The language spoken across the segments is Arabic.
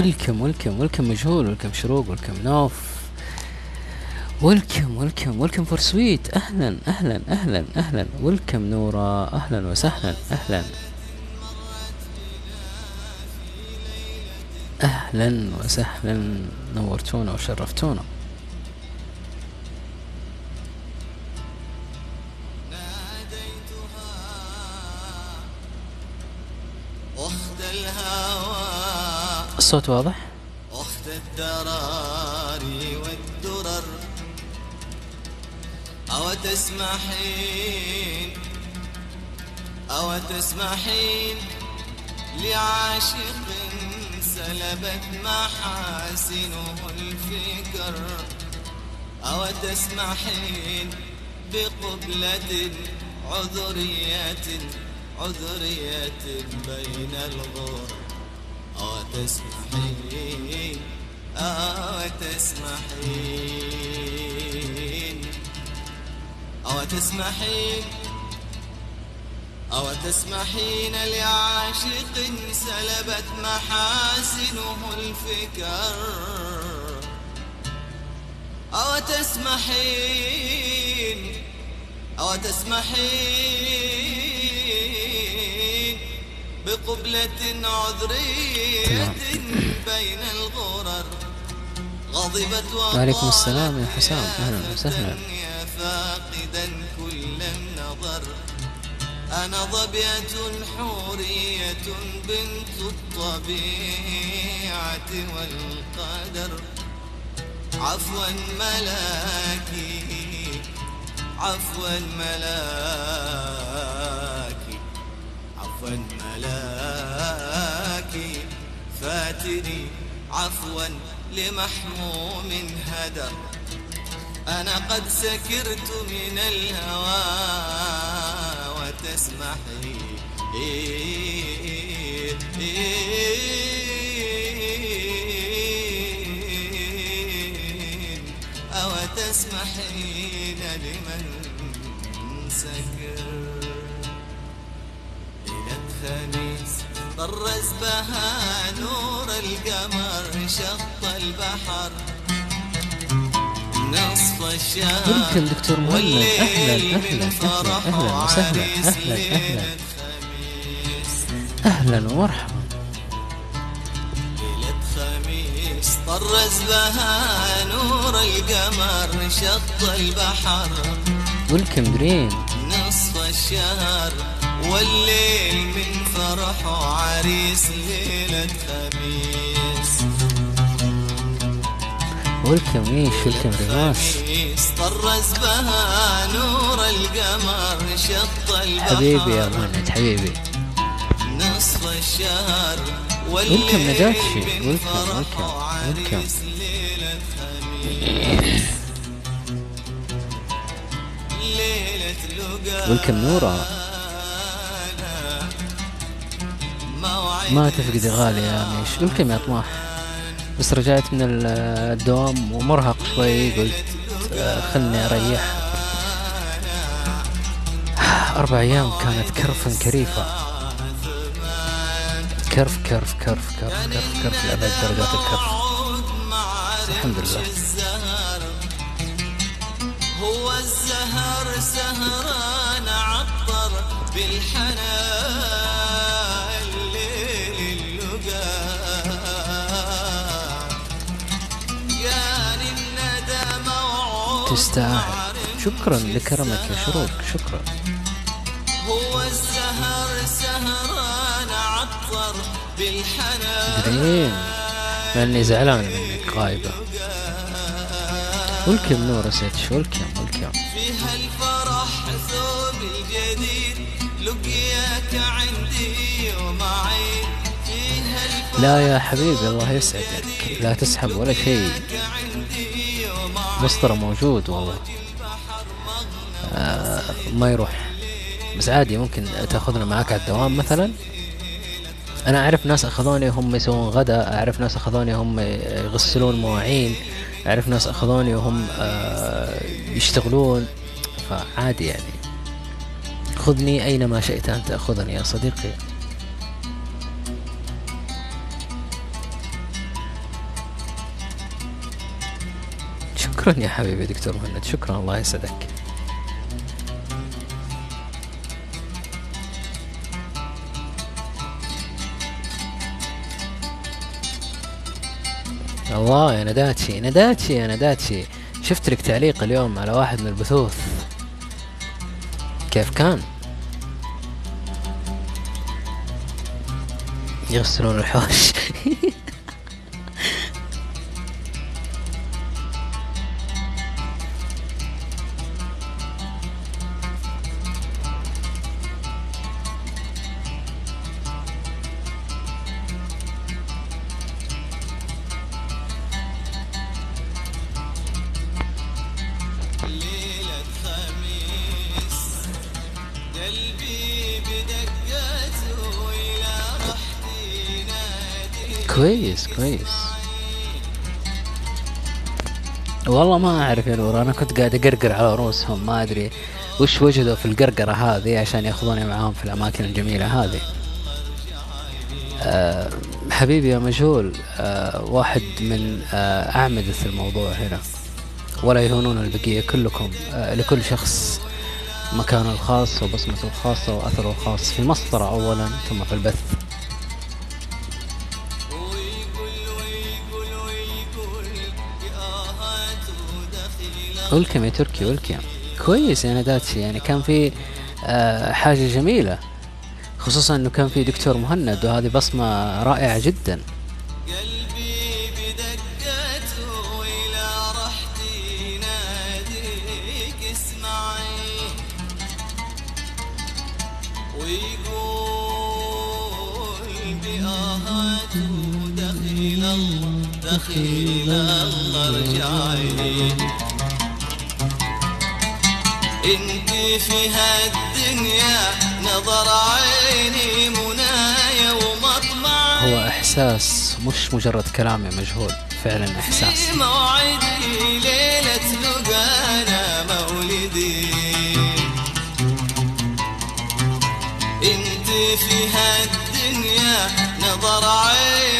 ولكم ولكم ولكم مجهول ولكم شروق ولكم نوف. ولكم ولكم ولكم فور سويت أهلا أهلا أهلا أهلا. ولكم نورا. أهلا وسهلا أهلا. أهلا وسهلا. نورتونا وشرفتونا. الصوت واضح؟ أخت الدراري والدرر. أو تسمحين أو تسمحين لعاشق سلبت محاسنه الفكر. أو تسمحين بقبلة عذرية عذرية بين الغر. أو تسمحين أو تسمحين أو تسمحين أو تسمحين لعاشق سلبت محاسنه الفكر. أو تسمحين أو تسمحين بقبلة عذرية بين الغرر. غضبت وعليكم السلام يا حسام. أهلا وسهلا. يا فاقدا كل النظر. أنا ظبية حورية بنت الطبيعة والقدر. عفوا ملاكي عفوا ملاكي عفوا ملاكي فاتني عفوا لمحموم هدر أنا قد سكرت من الهوى وتسمحي. أو تسمحين لمن سكر. ليلة خميس طرز بها نور القمر شط البحر نصف الشهر ولكم دكتور مهند. أهلاً، أهلاً، فرح أهلاً وسهلاً، أهلاً. خميس أهلا ومرحبا ليلة خميس طرز بها نور القمر شط البحر ولكم دريم نصف الشهر والليل من فرح وعريس ليلة خميس. ولكم إيش ولكم ريماس خميس طرز بها نور القمر شط البحر حبيبي يا مهند حبيبي. نصف الشهر ولكم نجاشي. والليل من ولكم، فرح ولكم، ما تفقد غالي يا ميش. ولكم يا طماح بس رجعت من ال- الدوام ومرهق شوي قلت آه، خلني أريح. أربع أيام كانت كرفا كريفة. كرف كرف كرف كرف كرف كرف لأبعد درجات الكرف. الحمد لله. هو الزهر سهران عطر بالحنان. تستاهل شكرا لكرمك يا شروق شكرا. هو الزهر سهران عطر بالحنان لاني زعلان منك غايبة. ولكم نور سيتش ولكم ولكم فيها الفرح ثوب الجديد لقياك عندي ومعي لا يا حبيبي الله يسعدك. لا تسحب ولا شيء. مسطرة موجود والله. آه ما يروح. بس عادي ممكن تأخذنا معاك على الدوام مثلا. أنا أعرف ناس أخذوني هم يسوون غدا أعرف ناس أخذوني هم يغسلون مواعين أعرف ناس أخذوني وهم آه يشتغلون. فعادي يعني. خذني أينما شئت ان تاخذني يا صديقي. شكرا يا حبيبي دكتور مهند. شكرا الله يسعدك. الله يا نداتشي نداتشي يا نداتشي شفت لك تعليق اليوم على واحد من البثوث. كيف كان؟ يغسلون الحوش. كويس. والله ما أعرف يا نور أنا كنت قاعد أقرقر على رؤوسهم ما أدري وش وجدوا في القرقرة هذه عشان ياخذوني معاهم في الأماكن الجميلة هذه. أه حبيبي يا مجهول أه واحد من أه أعمدة الموضوع هنا. ولا يهونون البقية كلكم أه لكل شخص مكانه الخاص وبصمته الخاصة وأثره الخاص في المسطرة أولا ثم في البث. ولكم يا تركي ولكم كويس يا نداتشي يعني كان في آه حاجة جميلة. خصوصا إنه كان في دكتور مهند وهذه بصمة رائعة جدا. دخيل الله دخيل الله ارجعي انت في هالدنيا نظر عيني منايا ومطمعي هو إحساس مش مجرد كلام يا مجهول فعلا إحساس. في موعدي ليلة لقانا مولدي. انت في هالدنيا نظر عيني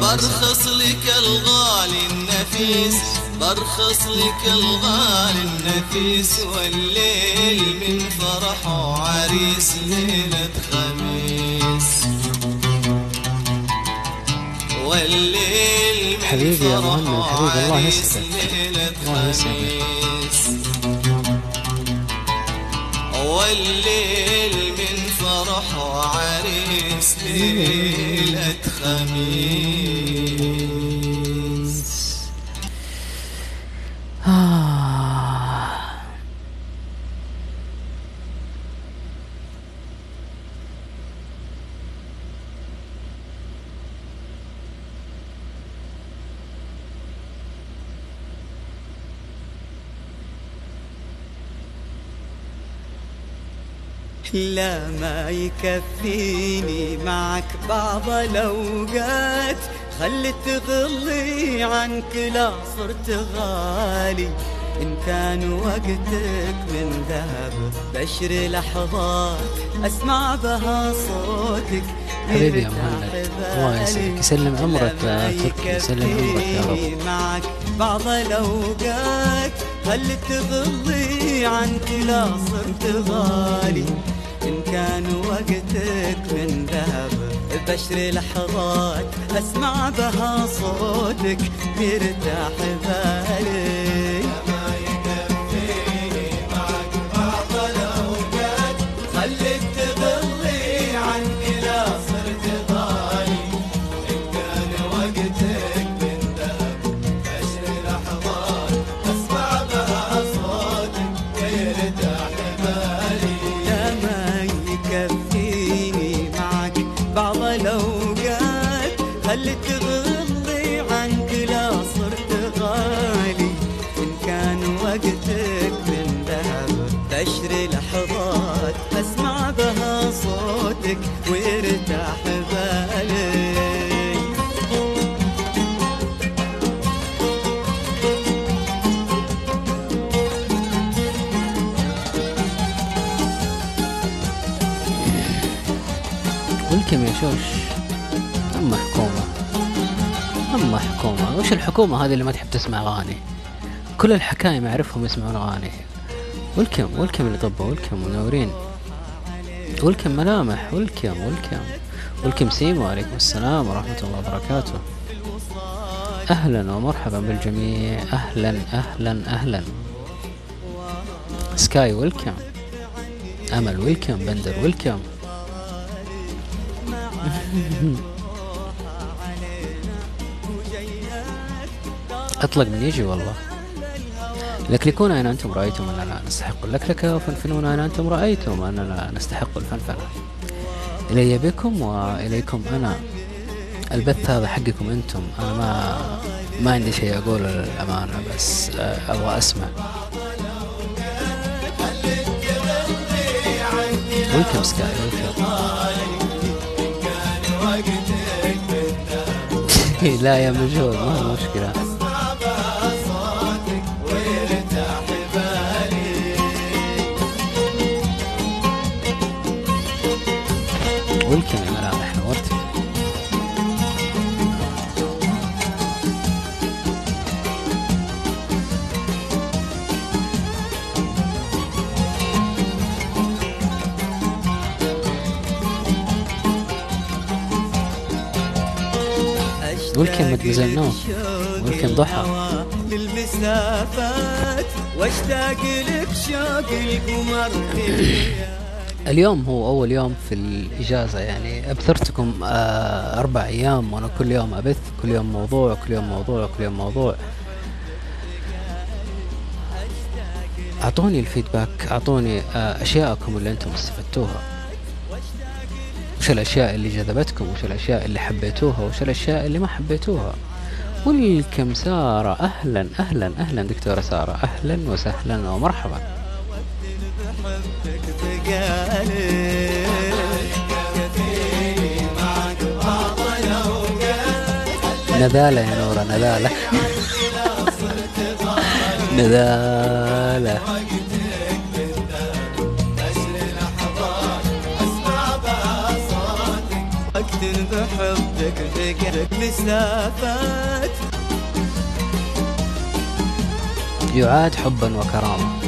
برخص لك الغالي النفيس برخص لك الغالي النفيس والليل من فرحه عريس ليلة خميس. والليل من حبيبي يا مهند، حبيبي، الله يسعدك. ليلة الله يسعدك. خميس. والليل من فرحه عريس ليلة خميس آه. لا ما يكفيني معك بعض الأوقات خلي تغلي عنك لا صرت غالي إن كان وقتك من ذهب بشر لحظات أسمع بها صوتك حبيبي يا مهند، الله. بالي. يسلم عمرك يا تركي، يسلم عمرك يا رب. معك بعض الأوقات خلي تغلي عنك لا صرت غالي إن كان وقتك من ذهب بشر لحظات أسمع بها صوتك يرتاح بالي. خلي أما حكومة وش الحكومة هذه اللي ما تحب تسمع أغاني؟ كل الحكايم أعرفهم يسمعون أغاني. ولكم ولكم اللي طبوا ولكم منورين. ولكم ملامح ولكم ولكم ولكم سيمو عليكم السلام ورحمة الله وبركاته. أهلا ومرحبا بالجميع. أهلا أهلا أهلا. سكاي ويلكم. أمل ويلكم بندر ويلكم. أطلق من يجي والله. لكلكون اين أنتم رأيتم اننا نستحق اللكلكه وفنفنون اين أنتم رأيتم اننا نستحق الفنفنة. إلي بكم وإليكم أنا. البث هذا حقكم أنتم. أنا ما ما عندي شيء أقول للأمانة بس آه، أبغى أسمع. ويلكم سكاي ويلكم لا يا مجهول ما هو مشكلة. ولكن مدمزل نو. ولكن ضحى. للمسافات واشتاق لك شوق القمر اليوم هو أول يوم في الإجازة يعني أبثرتكم آه أربع أيام وأنا كل يوم أبث كل يوم موضوع كل يوم موضوع كل يوم موضوع أعطوني الفيدباك أعطوني آه أشياءكم اللي أنتم استفدتوها وش الأشياء اللي جذبتكم؟ وش الأشياء اللي حبيتوها؟ وش الأشياء اللي ما حبيتوها؟ والكم سارة أهلا أهلا أهلا دكتورة سارة. أهلا وسهلا ومرحبا. نذالة يا نورة نذالة نذالة بحبك بقالك مسافات. يعاد حبا وكرامة.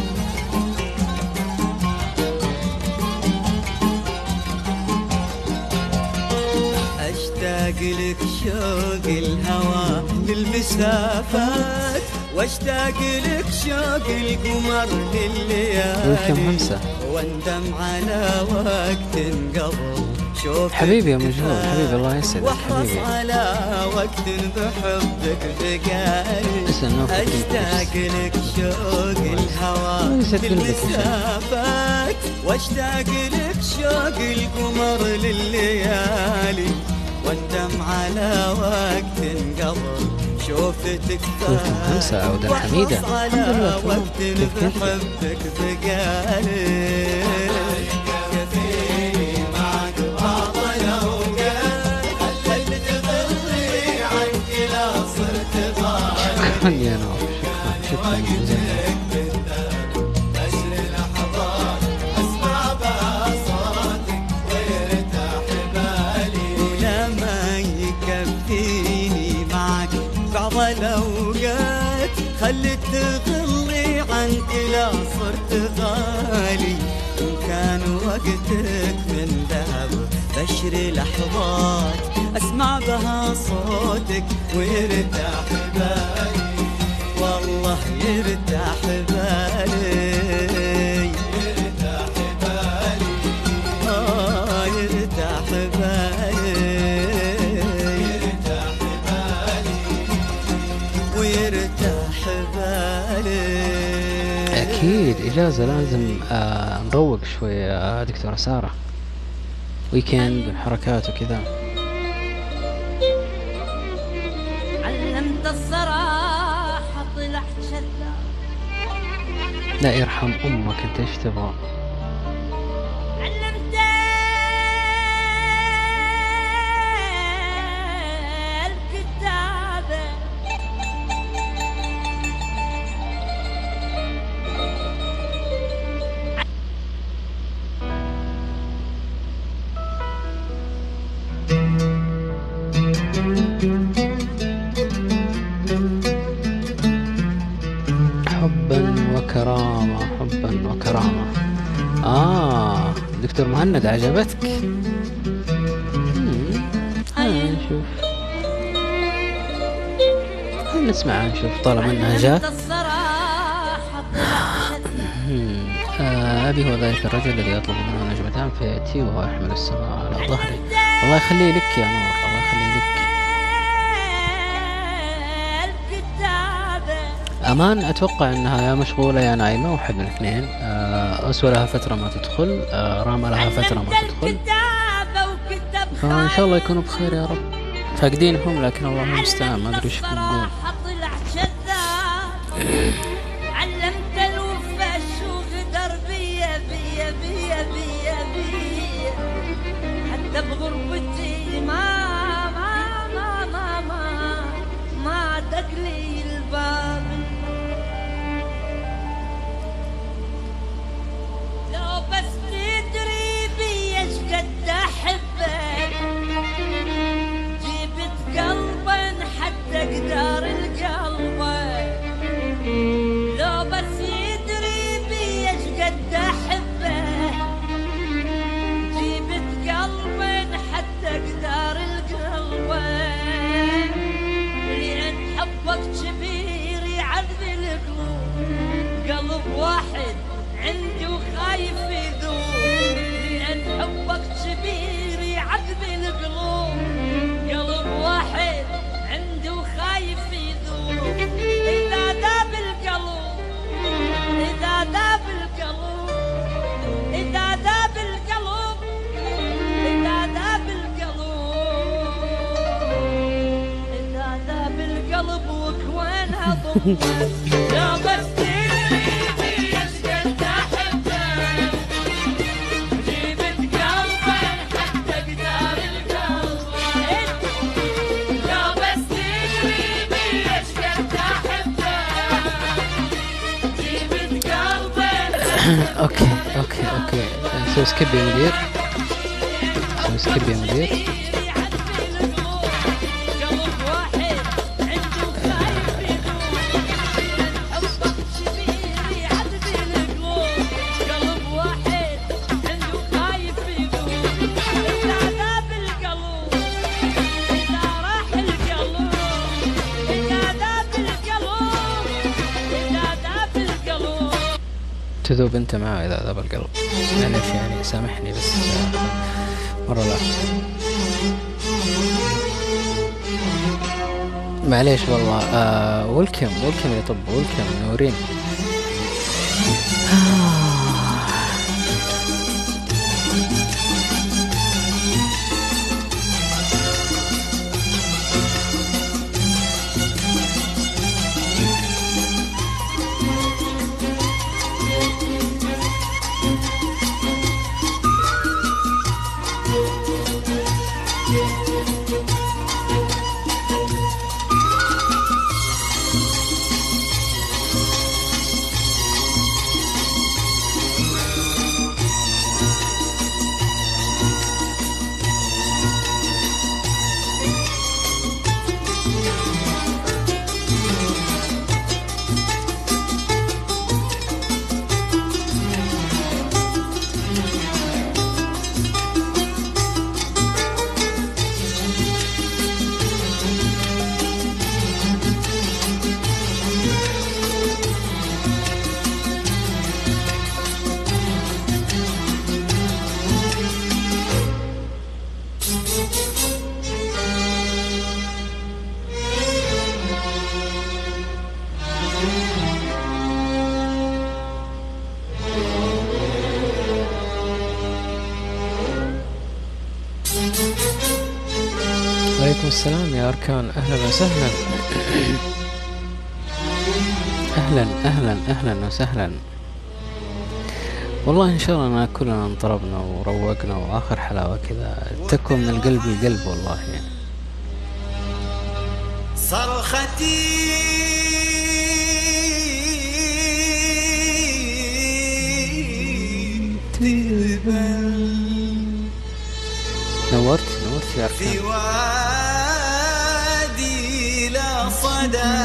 أشتاق لك شوق الهوى للمسافات. وأشتاق لك شوق القمر لليالي. همسة. واندم على وقت قبل. شوف حبيبي يا مجهول حبيبي الله يسعدك واحرص حبيبي على وقت بحبك بقالي أشتاق لك شوق الهوى. للمسافات وأشتاق لك شوق القمر لليالي واندم على وقت قبل شوفتك خمسة حميدة. واحرص على الحمد لله تمام. وقت؟ بحبك بقالي ولما يكفيني معك. بعض الأوقات خلي تغلي عنك لا صرت غالي. إن كان وقتك من ذهب بشري لحظات أسمع بها صوتك ويرتاح بالي يرتاح بالي. يرتاح بالي آه يرتاح بالي. يرتاح بالي ويرتاح بالي. أكيد إجازة لازم آه نروق شوي يا دكتورة سارة. ويكند وحركات وكذا. لا يرحم أمك انت إيش تبغى مهند عجبتك. مم. ها نشوف. ها نسمع نشوف طالما إنها جات. آه أبي هو ذلك الرجل الذي يطلب منه نجمتان فيأتي وهو يحمل السماء على ظهره. الله يخليه لك يا نور. أمان أتوقع أنها يا مشغولة يا نايمة واحد من الاثنين آه أسوى لها فترة ما تدخل آه راما لها فترة ما تدخل. فإن شاء الله يكونوا بخير يا رب. فاقدينهم لكن الله المستعان ما أدري إيش بنقول okay okay okay نسوي skip يا مدير نسوي skip يا مدير تذوب أنت معه إذا ذاب القلب. معلش يعني سامحني بس آه، مرة لا. معليش والله آه ولكم ولكم يا طب ولكم نورين. وسهلا والله إن شاء الله أنا كلنا انطربنا وروقنا وآخر حلاوة كذا. تكون من القلب لقلب والله يعني. صرختي نورت نورت يا في وادي لا صدى.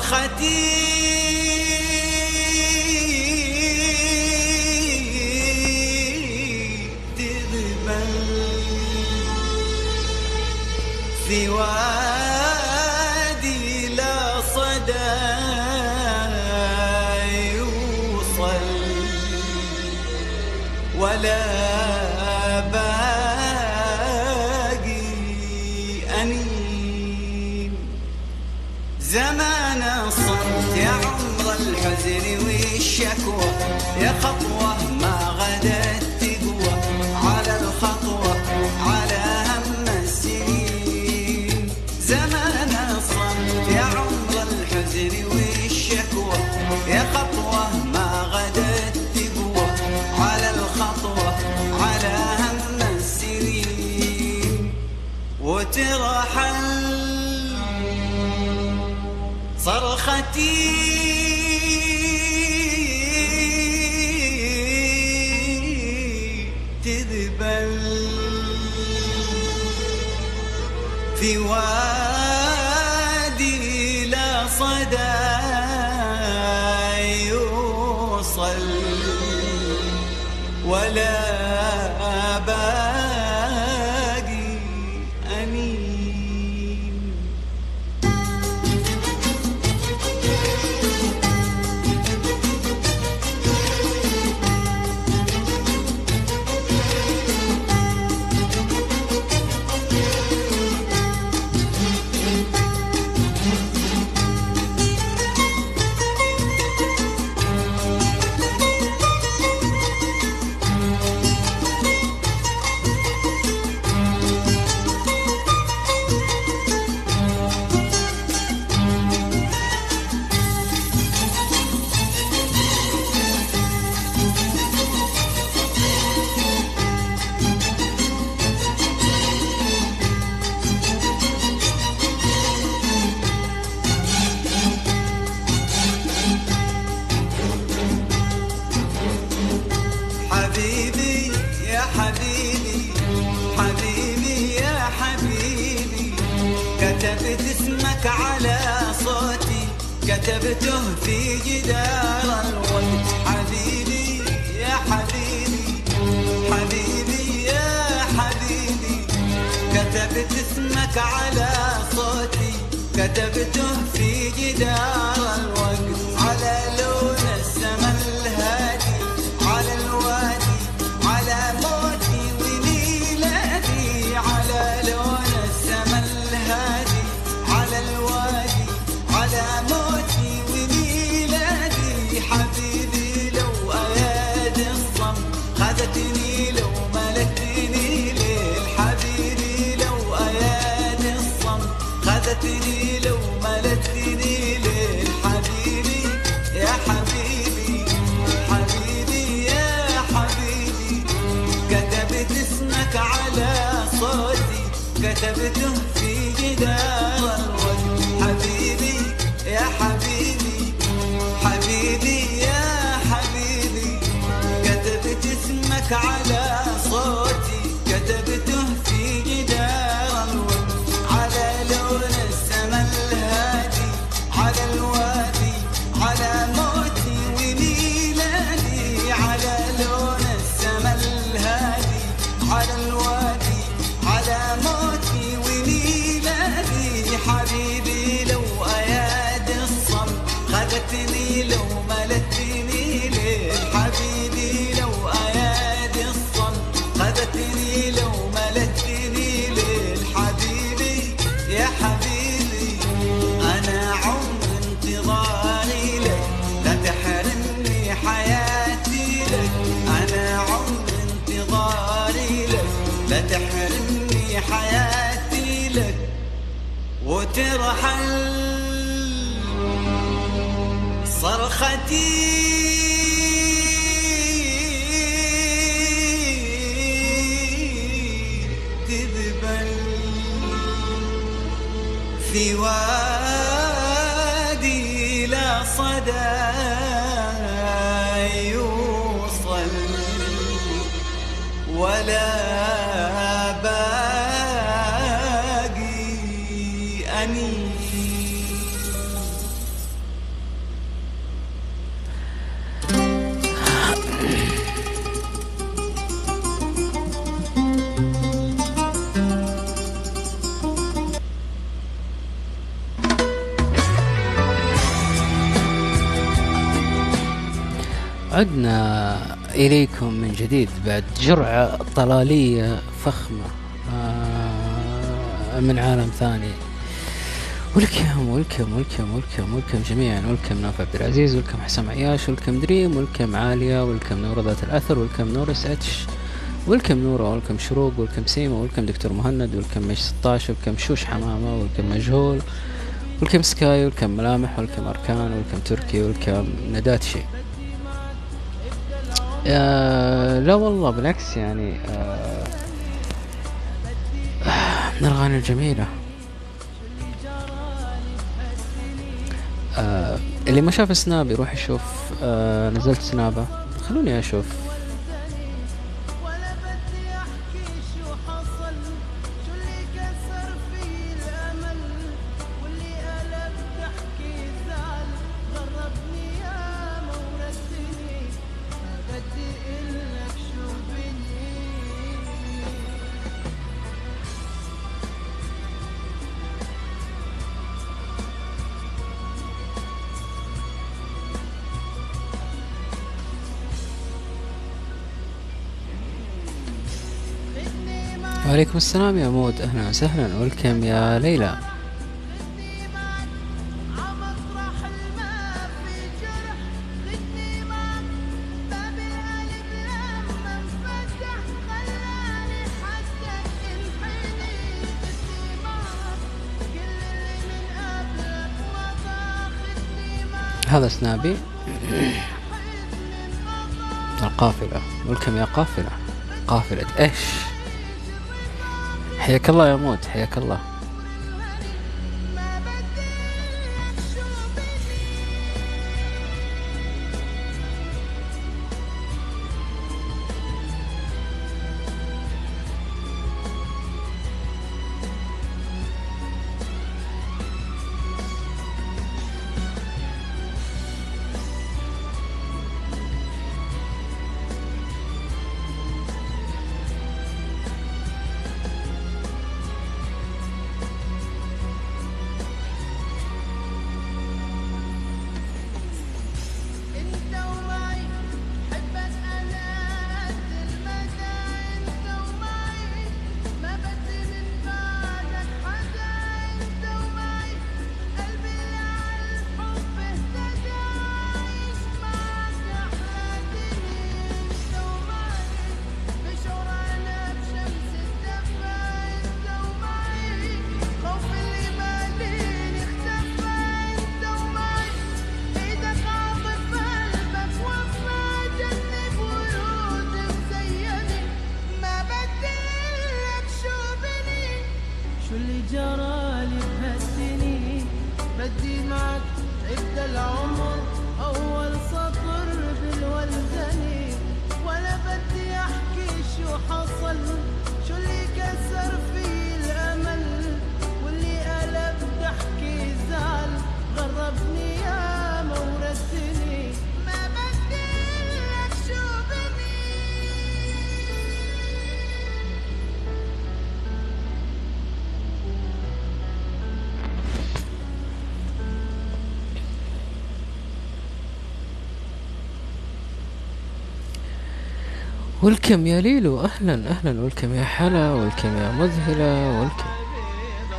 صرختي ترحل صرختي down. كتبتم في جدار. حبيبي يا حبيبي حبيبي يا حبيبي كتبت اسمك على وترحل صرختي عدنا إليكم من جديد بعد جرعة طلالية فخمة آه، من عالم ثاني. welcome welcome welcome welcome welcome جميعا. welcome ناف عبد العزيز welcome حسام عياش welcome Dream welcome عالية welcome نورة ذات الأثر welcome نور SH welcome نورة welcome شروق welcome سيما welcome دكتور مهند welcome مش 16 welcome شوش حمامة welcome مجهول welcome Sky welcome ملامح welcome أركان welcome تركي welcome نداتشي. آه لا والله بالعكس يعني آه من الأغاني الجميلة. آه اللي ما شاف سناب يروح يشوف نزلت سنابة. خلوني أشوف. وعليكم السلام يا مود. أهلا وسهلا. ولكم يا ليلى. هذا سنابي. القافلة. ولكم يا قافلة. قافلة إيش؟ حياك الله يا مود حياك الله. ولكم يا ليلو أهلا أهلا ولكم يا حلا ولكم يا مذهلة ولكم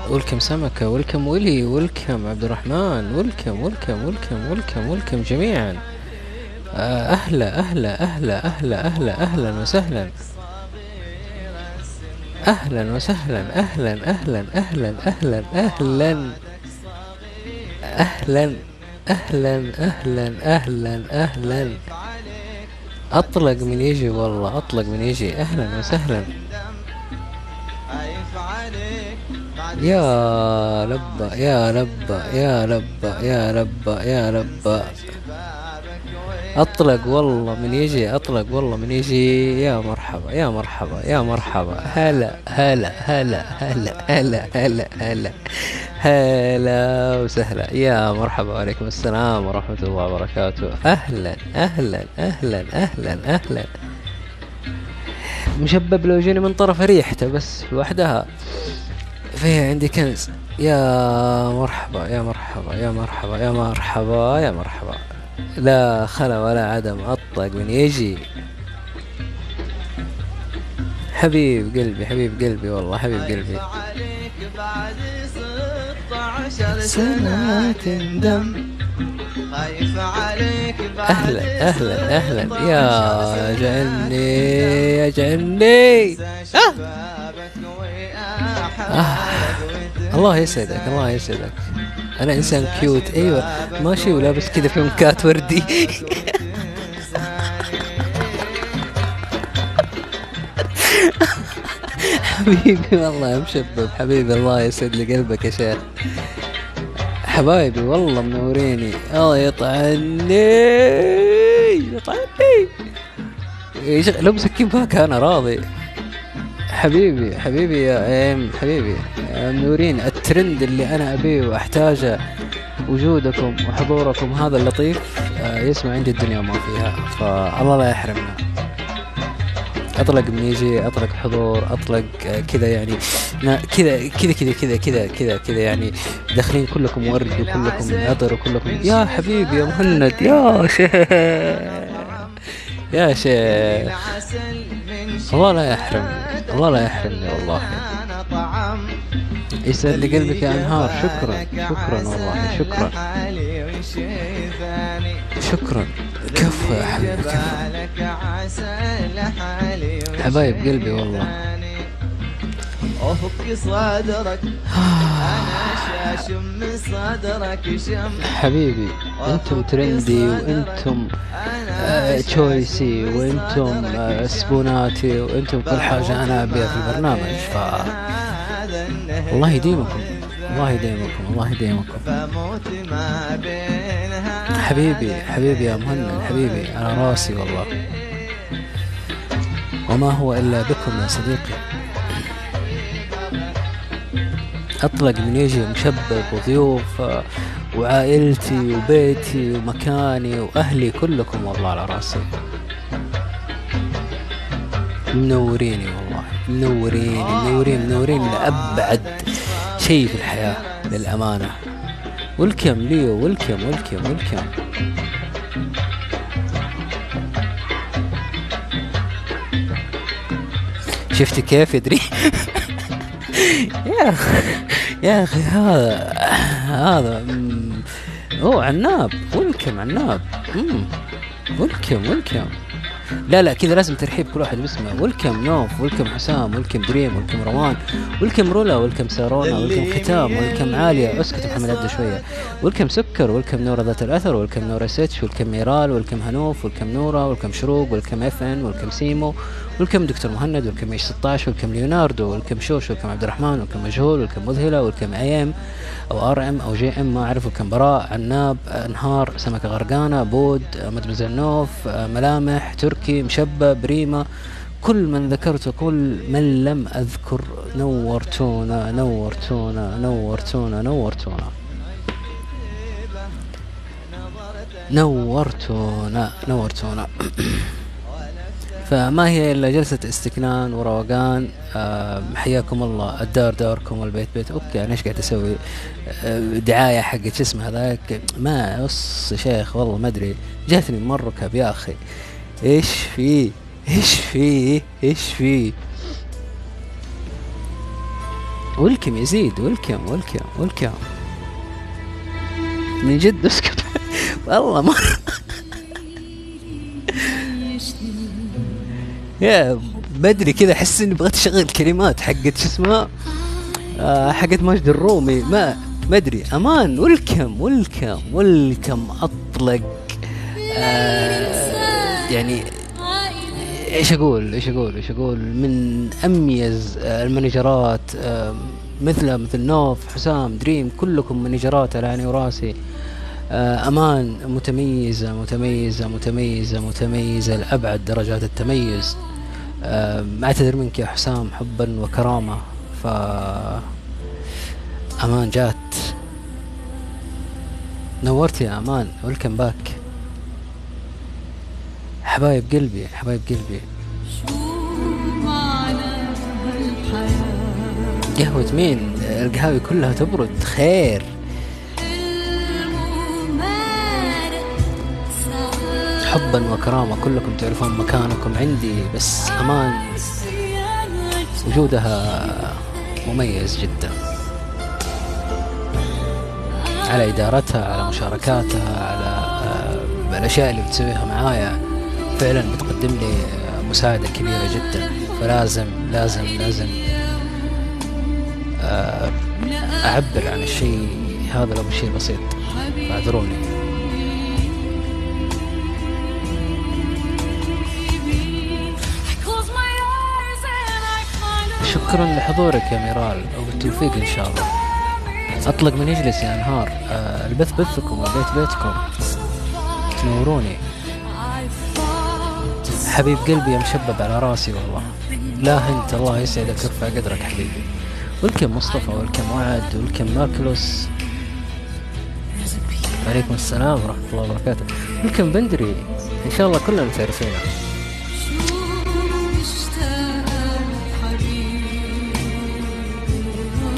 ولكم سمكة ولكم ولي ولكم عبد الرحمن ولكم ولكم ولكم ولكم ولكم جميعا آه، أهلا أهلا أهلا أهلا أهلا أهلا وسهلا أهلا وسهلا أهلا أهلا أهلا أهلا أهلا أهلا أهلا أهلا أهلا أهلا أطلق من يجي والله أطلق من يجي. أهلا وسهلا. يا لبا يا لبا يا لبا يا لبا يا لبا أطلق والله من يجي أطلق والله من يجي. يا مرحبا يا مرحبا يا مرحبا. هلا هلا هلا هلا هلا هلا هلا. هلا وسهلا. يا مرحبا وعليكم السلام ورحمة الله وبركاته. أهلا أهلا أهلا أهلا أهلا. مشبب لو جيني من طرف ريحته بس لوحدها فيها عندي كنز. يا مرحبا يا مرحبا يا مرحبا يا مرحبا يا مرحبا. لا خلا ولا عدم أطلق من يجي. حبيب قلبي حبيب قلبي والله حبيب قلبي. عشر سنة خايف عليك أهلا أهلا أهلا. يا جني يا جني. آه. آه. الله يسعدك الله يسعدك. أنا إنسان كيوت أيوه. ماشي ولابس كذا فيونكات وردي. حبيبي والله يا مشبب حبيبي الله يسعد لي قلبك يا شيخ. حبايبي والله منوريني. الله يطعني يطعني. لو مسكين باكا أنا راضي. حبيبي حبيبي يا إم حبيبي. يا منورين. الترند اللي أنا أبيه وأحتاجه وجودكم وحضوركم هذا اللطيف آه، يسمع عندي الدنيا وما فيها فالله لا يحرمنا. أطلق من يجي أطلق حضور أطلق آه، كذا يعني كذا كذا كذا كذا كذا كذا كذا يعني داخلين كلكم ورد وكلكم عطر وكلكم يا حبيبي يا مهند يا شيخ يا شيخ. الله لا يحرمني الله لا يحرمني والله. يسعد لي قلبك يا أنهار. شكرا شكرا والله شكرا. شكرا. كفو يا حبيبي كفو. حبايب قلبي والله. أفك صدرك أنا شاشم من صدرك شم. حبيبي أنتم ترندي وأنتم آه، تشويسي وأنتم آه، سبوناتي وأنتم كل حاجة أنا أبيها في البرنامج ف الله يديمكم الله يديمكم الله يديمكم. حبيبي حبيبي يا مهند حبيبي على راسي والله. وما هو إلا بكم يا صديقي. أطلق من يجي مشبب وضيوف وعائلتي وبيتي ومكاني وأهلي كلكم والله على رأسي. منوريني والله منوريني منورين منورين لأبعد شيء في الحياة للأمانة. ولكم ليو ولكم ولكم ولكم شفت كيف يدري؟ يا أخي يا أخي هذا هذا هو عناب welcome عناب. welcome welcome لا لا كذا لازم ترحيب كل واحد باسمه. welcome نوف welcome حسام welcome Dream welcome روان welcome رولا welcome سارونا welcome ختام welcome عالية. اسكت محمد عبده شوية. welcome سكر welcome نورة ذات الأثر welcome نورة SH welcome ميرال welcome هنوف welcome نورة welcome شروق welcome FN welcome سيمو. ولكم دكتور مهند ولكم إيش 16 ولكم ليوناردو ولكم شوش ولكم عبد الرحمن ولكم مجهول ولكم مذهلة ولكم أي إم أو آر إم أو جي إم ما أعرف ولكم براء عناب أنهار سمكة غرقانة بود مدمزل نوف ملامح تركي مشبب ريما كل من ذكرته كل من لم أذكر نورتونا نورتونا نورتونا نورتونا. نورتونا نورتونا. فما هي إلا جلسة استكنان وروقان. آه، حياكم الله. الدار داركم والبيت بيت. أوكي أنا إيش قاعد أسوي؟ آه، دعاية حق شو اسمه هذاك. ما يا شيخ والله ما أدري. جاتني من ركب يا أخي. إيش في؟ إيش في؟ إيش في؟ ولكم يزيد ولكم ولكم ولكم من جد أسكت. والله مرة يا بدري كذا أحس إني بغيت أشغل كلمات حقت شو اسمها؟ آه حقت ماجد الرومي. ما ما أدري. أمان ولكم ولكم ولكم أطلق. آه يعني إيش أقول إيش أقول إيش أقول؟ من أميز آه، المانجرات مثله مثل نوف حسام دريم كلكم مانجرات على عيني وراسي. أمان متميزة متميزة متميزة متميزة لأبعد درجات التميز. آه، أعتذر منك يا حسام حبا وكرامة. ف أمان جات. نورت يا أمان. welcome back حبايب قلبي حبايب قلبي. قهوة مين؟ القهاوي كلها تبرد. خير. حبا وكرامة كلكم تعرفون مكانكم عندي بس أمان وجودها مميز جدا. على إدارتها على مشاركاتها على آه، الأشياء اللي بتسويها معايا فعلا بتقدم لي مساعدة كبيرة جدا. فلازم لازم لازم آه، أعبر عن الشيء هذا لو شيء بسيط. فاعذروني. شكرا لحضورك يا ميرال وبالتوفيق إن شاء الله. أطلق من يجلس يا أنهار آه البث بثكم والبيت بيتكم. تنوروني. حبيب قلبي يا مشبب على راسي والله. لا انت الله يسعدك ويرفع قدرك حبيبي. والكم مصطفى والكم وعد والكم ماكلوس. عليكم السلام ورحمة الله وبركاته. والكم بندري. إن شاء الله كلنا تعرفينه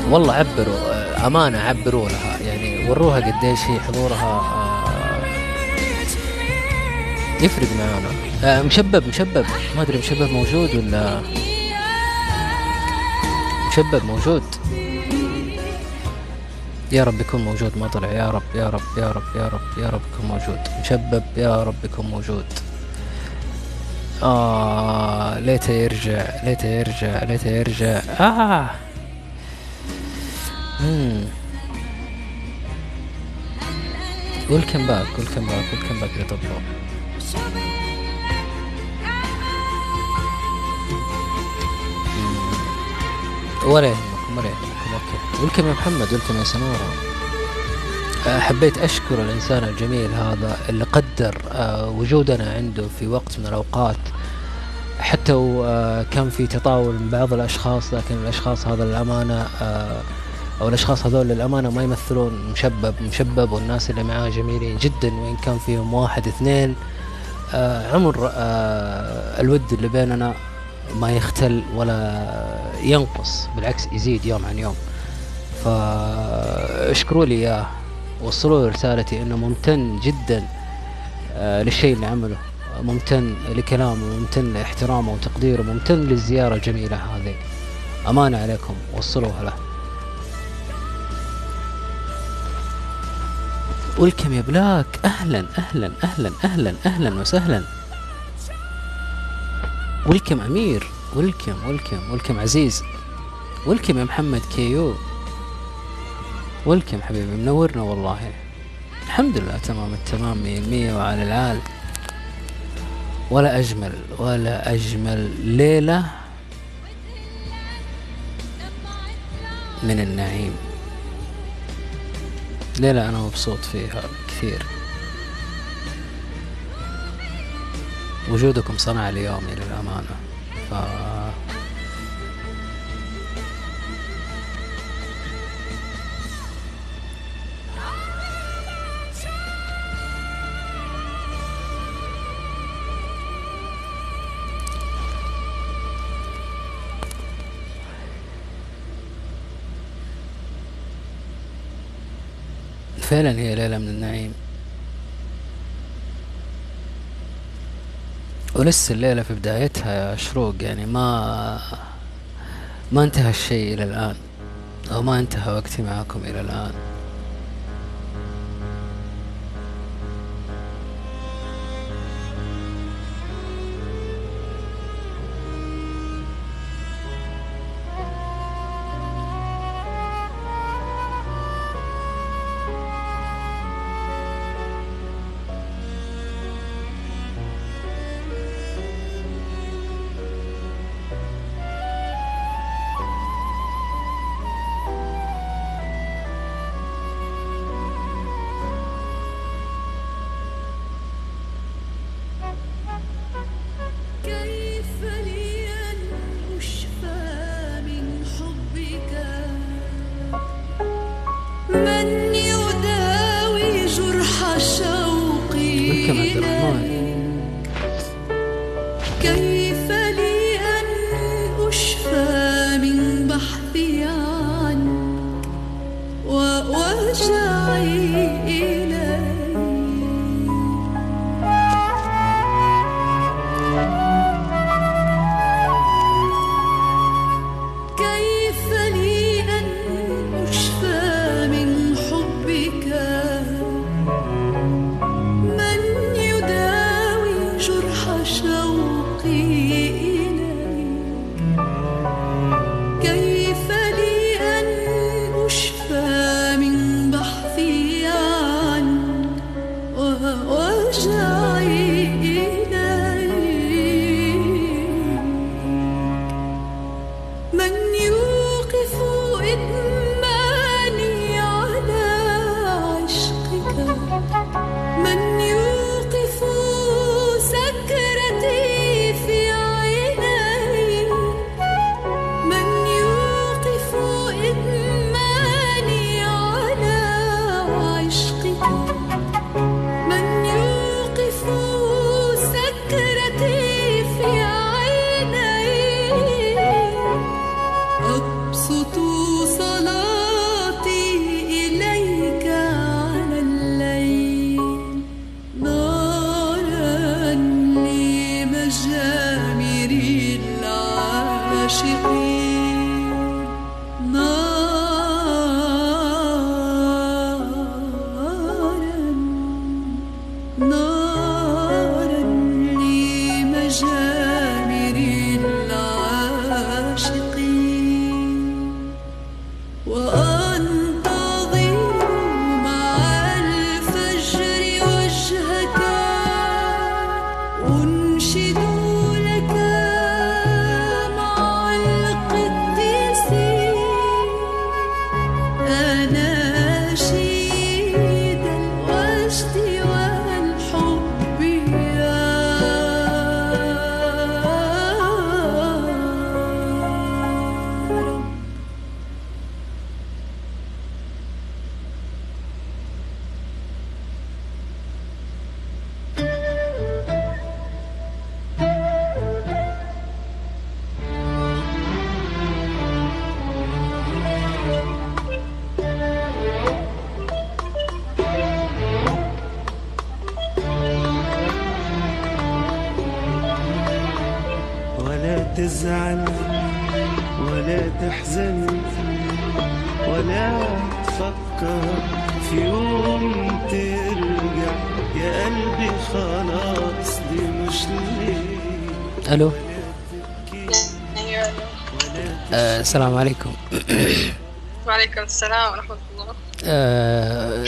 والله عبروا آه، أمانة عبروا لها. يعني وروها قديش هي حضورها آه، يفرق معانا. آه، مشبب مشبب. ما أدري مشبب موجود ولا مشبب موجود. يا رب يكون موجود ما طلع. يا رب يا رب يا رب يا رب يا رب يكون موجود. مشبب يا رب يكون موجود. آه ليته يرجع ليته يرجع ليته يرجع. آه. welcome back welcome back welcome back طبو ولا يهمكم ولا يهمكم okay welcome يا محمد welcome يا سنورة آه، حبيت أشكر الإنسان الجميل هذا اللي قدر آه، وجودنا عنده في وقت من الأوقات. حتى وكان في تطاول من بعض الأشخاص لكن الأشخاص هذا الأمانة أو الأشخاص هذول للأمانة ما يمثلون مشبب مشبب والناس اللي معاه جميلين جدا وإن كان فيهم واحد اثنين آه، عمر آه، الود اللي بيننا ما يختل ولا ينقص بالعكس يزيد يوم عن يوم. فاشكروا لي إياه وصلوا رسالتي إنه ممتن جدا آه، للشيء اللي عمله. ممتن لكلامه ممتن لإحترامه وتقديره ممتن للزيارة الجميلة هذه. أمانة عليكم وصلوها له. welcome يا بلاك. أهلا أهلا أهلا أهلا أهلا وسهلا. welcome أمير. welcome welcome welcome عزيز. welcome يا محمد كيو. welcome حبيبي منورنا والله. الحمد لله تمام التمام مية المية وعلى العال. ولا أجمل ولا أجمل ليلة من النعيم. ليلة أنا مبسوط فيها كثير. وجودكم صنع لي يومي للأمانة ف فعلا هي ليلة من النعيم. ولسه الليلة في بدايتها يا شروق يعني ما ما انتهى الشيء إلى الآن أو ما انتهى وقتي معكم إلى الآن. السلام عليكم. وعليكم السلام ورحمة الله. آه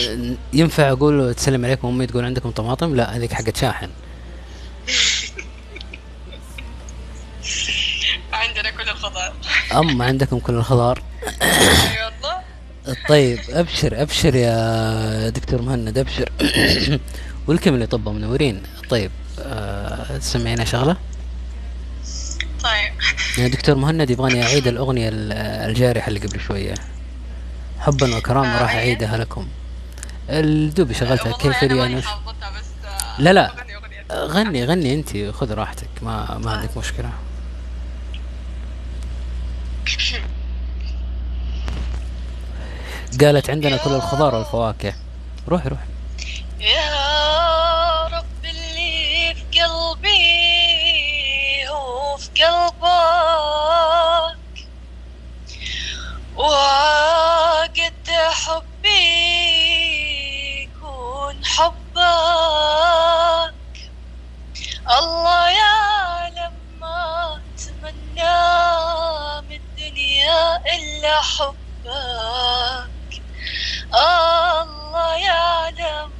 ينفع أقول تسلم عليكم أمي تقول عندكم طماطم؟ لا هذيك حقت شاحن. عندنا كل الخضار. اما عندكم كل الخضار؟ إي والله. طيب أبشر أبشر يا دكتور مهند أبشر. والكم اللي طبوا منورين طيب آه تسمعينا شغلة؟ دكتور مهند يبغاني اعيد الأغنية ال- الجارحه اللي قبل شوية. حبا وكرامة آه، راح هي؟ أعيدها لكم. الدوبي شغلتها كيف لي آه، لا لا. غني غني أنت خذ راحتك ما ما عندك مشكلة. قالت عندنا كل الخضار والفواكه. روحي روحي. يا رب اللي في قلبي قلبك. وقد حبي يكون حبك. الله يعلم ما اتمنى من الدنيا إلا حبك. الله يعلم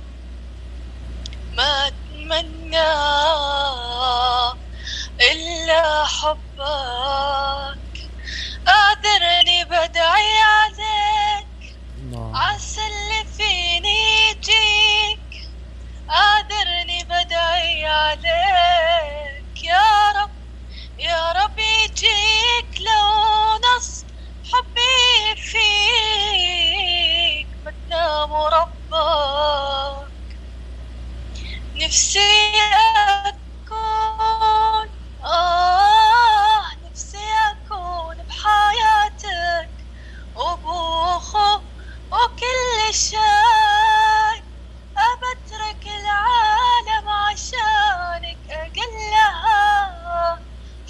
ما اتمنى إلا حبك قادرني بدعي عليك. عسى اللي فيني يجيك قادرني بدعي عليك. يا رب يا رب يجيك لو نص حبي فيك. ما تنام ربك. نفسي أكون آه نفسي أكون بحياتك وبوخو وكل شيء. أبترك العالم عشانك أقلها.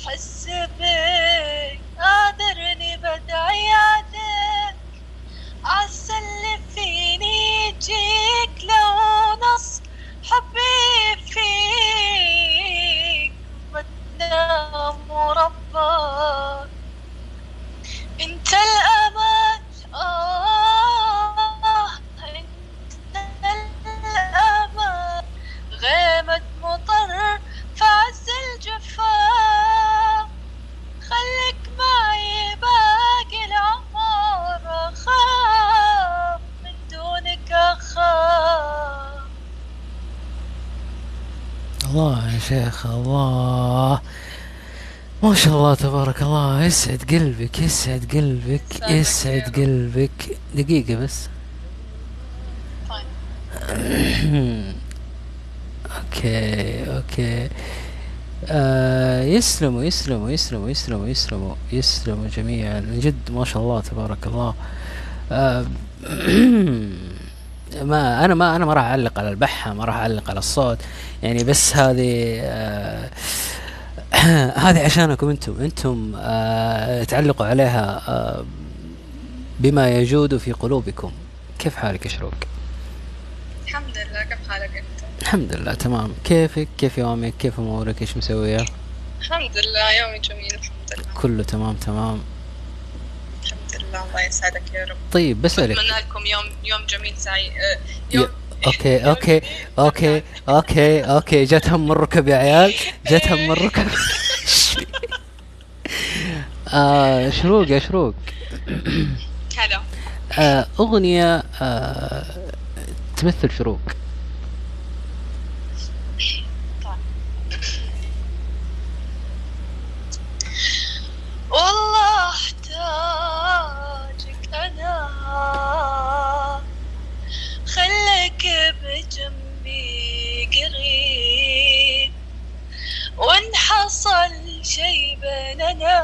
حس بك قادرني بدعي عليك عسى اللي فيني يجيك لو نص حبي فيك. السلام ربك. انت الامان آه انت الامان غيمة مطر فعز الجفا خليك معي باقي العمر اخاف من دونك اخاف الله يا شيخ الله. ما شاء الله تبارك الله. يسعد قلبك يسعد قلبك يسعد. قلبك. دقيقة بس. طيب. okay okay. آه يسلموا يسلموا يسلموا يسلموا يسلموا يسلموا جميعا. من جد ما شاء الله تبارك الله. آه ما أنا ما أنا ما راح أعلق على البحة ما راح أعلق على الصوت. يعني بس هذه آه هذه عشانكم أنتم. أنتم آه تعلقوا عليها آه بما يجود في قلوبكم. كيف حالك يا شروق؟ الحمد لله. كيف حالك أنت؟ الحمد لله تمام. كيفك؟ كيف يومك؟ كيف أمورك؟ إيش مسوية؟ الحمد لله. يومي جميل الحمد لله. كله تمام تمام. الحمد لله. الله يسعدك يا رب. طيب بسألك. أتمنى لكم يوم يوم جميل سعيد. آه، يوم okay okay. okay okay okay. جت هم الركب يا عيال جت هم الركب. آه شروق يا شروق. هلا. آه أغنية آه تمثل شروق. حصل شي بيننا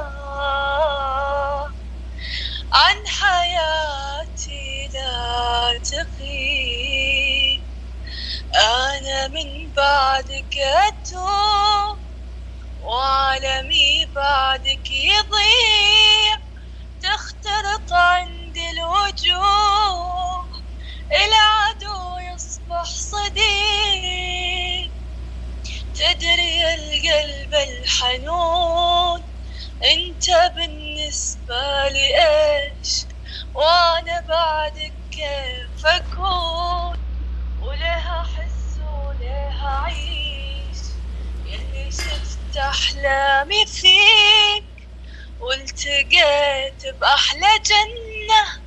عن حياتي لا تغيب أنا من بعدك أتوب وعالمي بعدك يضيع. تخترق عندي الوجوه العدو يصبح صديق. تدري القلب الحنون. انت بالنسبة لي إيش وأنا بعدك كيف أكون؟ ولها احس ولها اعيش يلي شفت احلامي فيك والتقيت بأحلى جنة.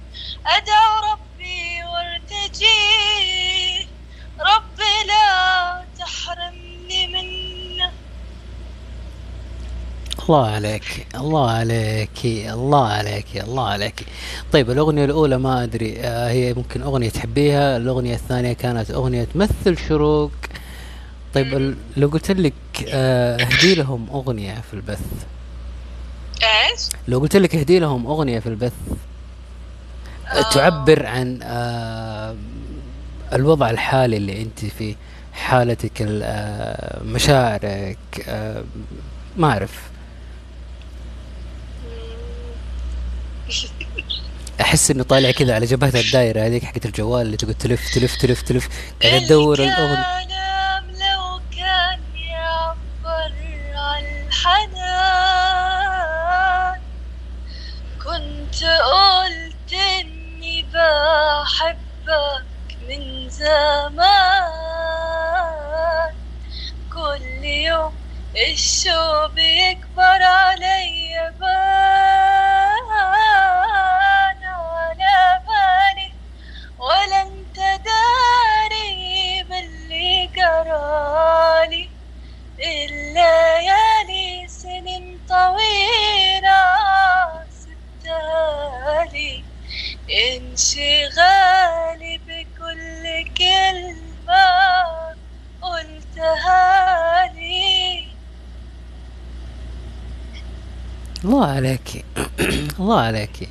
أدعو ربي وارتجيه ربي لا تحرمني منه الله عليك الله عليك الله عليك الله عليك. طيب الأغنية الأولى ما أدري آه هي ممكن أغنية تحبيها الأغنية الثانية كانت أغنية تمثل شروق. طيب لو قلت لك آه اهدي لهم أغنية في البث. إيش؟ لو قلت لك اهدي لهم أغنية في البث آه. تعبر عن الوضع الحالي اللي أنت فيه حالتك ال- مشاعرك ما أعرف. أحس انه طالع كذا على جبهة الدائرة هذيك حقت الجوال اللي تقعد تلف تلف تلف تلف قاعد تدور الكلام لو كان يعبر الحنان. كنت قلت إني بحبك من زمان. كل يوم الشوق بيكبر علي بان. قرالي الليالي سنين طويلة ستالي انشغالي بكل كلمة قلتها لي الله عليك. الله عليك.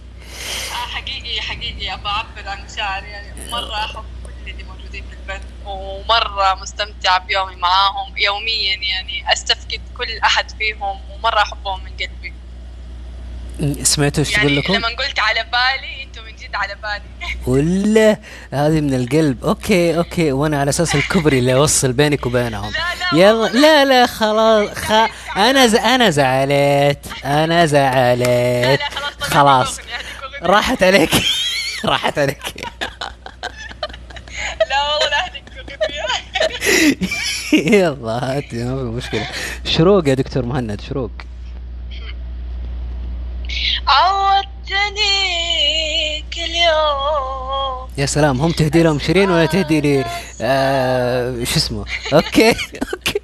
حقيقي حقيقي أبى أعبر عن مشاعري يعني مرة أحب كل اللي موجودين في البث ومرة مستمتعة بيومي معاهم يوميا يعني أستفقد كل أحد فيهم ومرة أحبهم من قلبي. سمعتوا إيش تقول يعني لكم؟ لما قلت على بالي أنتم من جد على بالي. ولا هذه من القلب. okay okay وأنا على أساس الكبري اللي أوصل بينك وبينهم. لا لا يلا لا. لا خلاص خ... أنا ز... أنا زعلت أنا زعلت لا خلاص أغنية. راحت عليك. راحت عليك. يلا هاتي ما في مشكلة. شروق يا دكتور مهند شروق. عودتني كل يوم. يا سلام هم تهدي لهم شيرين ولا تهدي لي؟ آه، شو اسمه؟ okay okay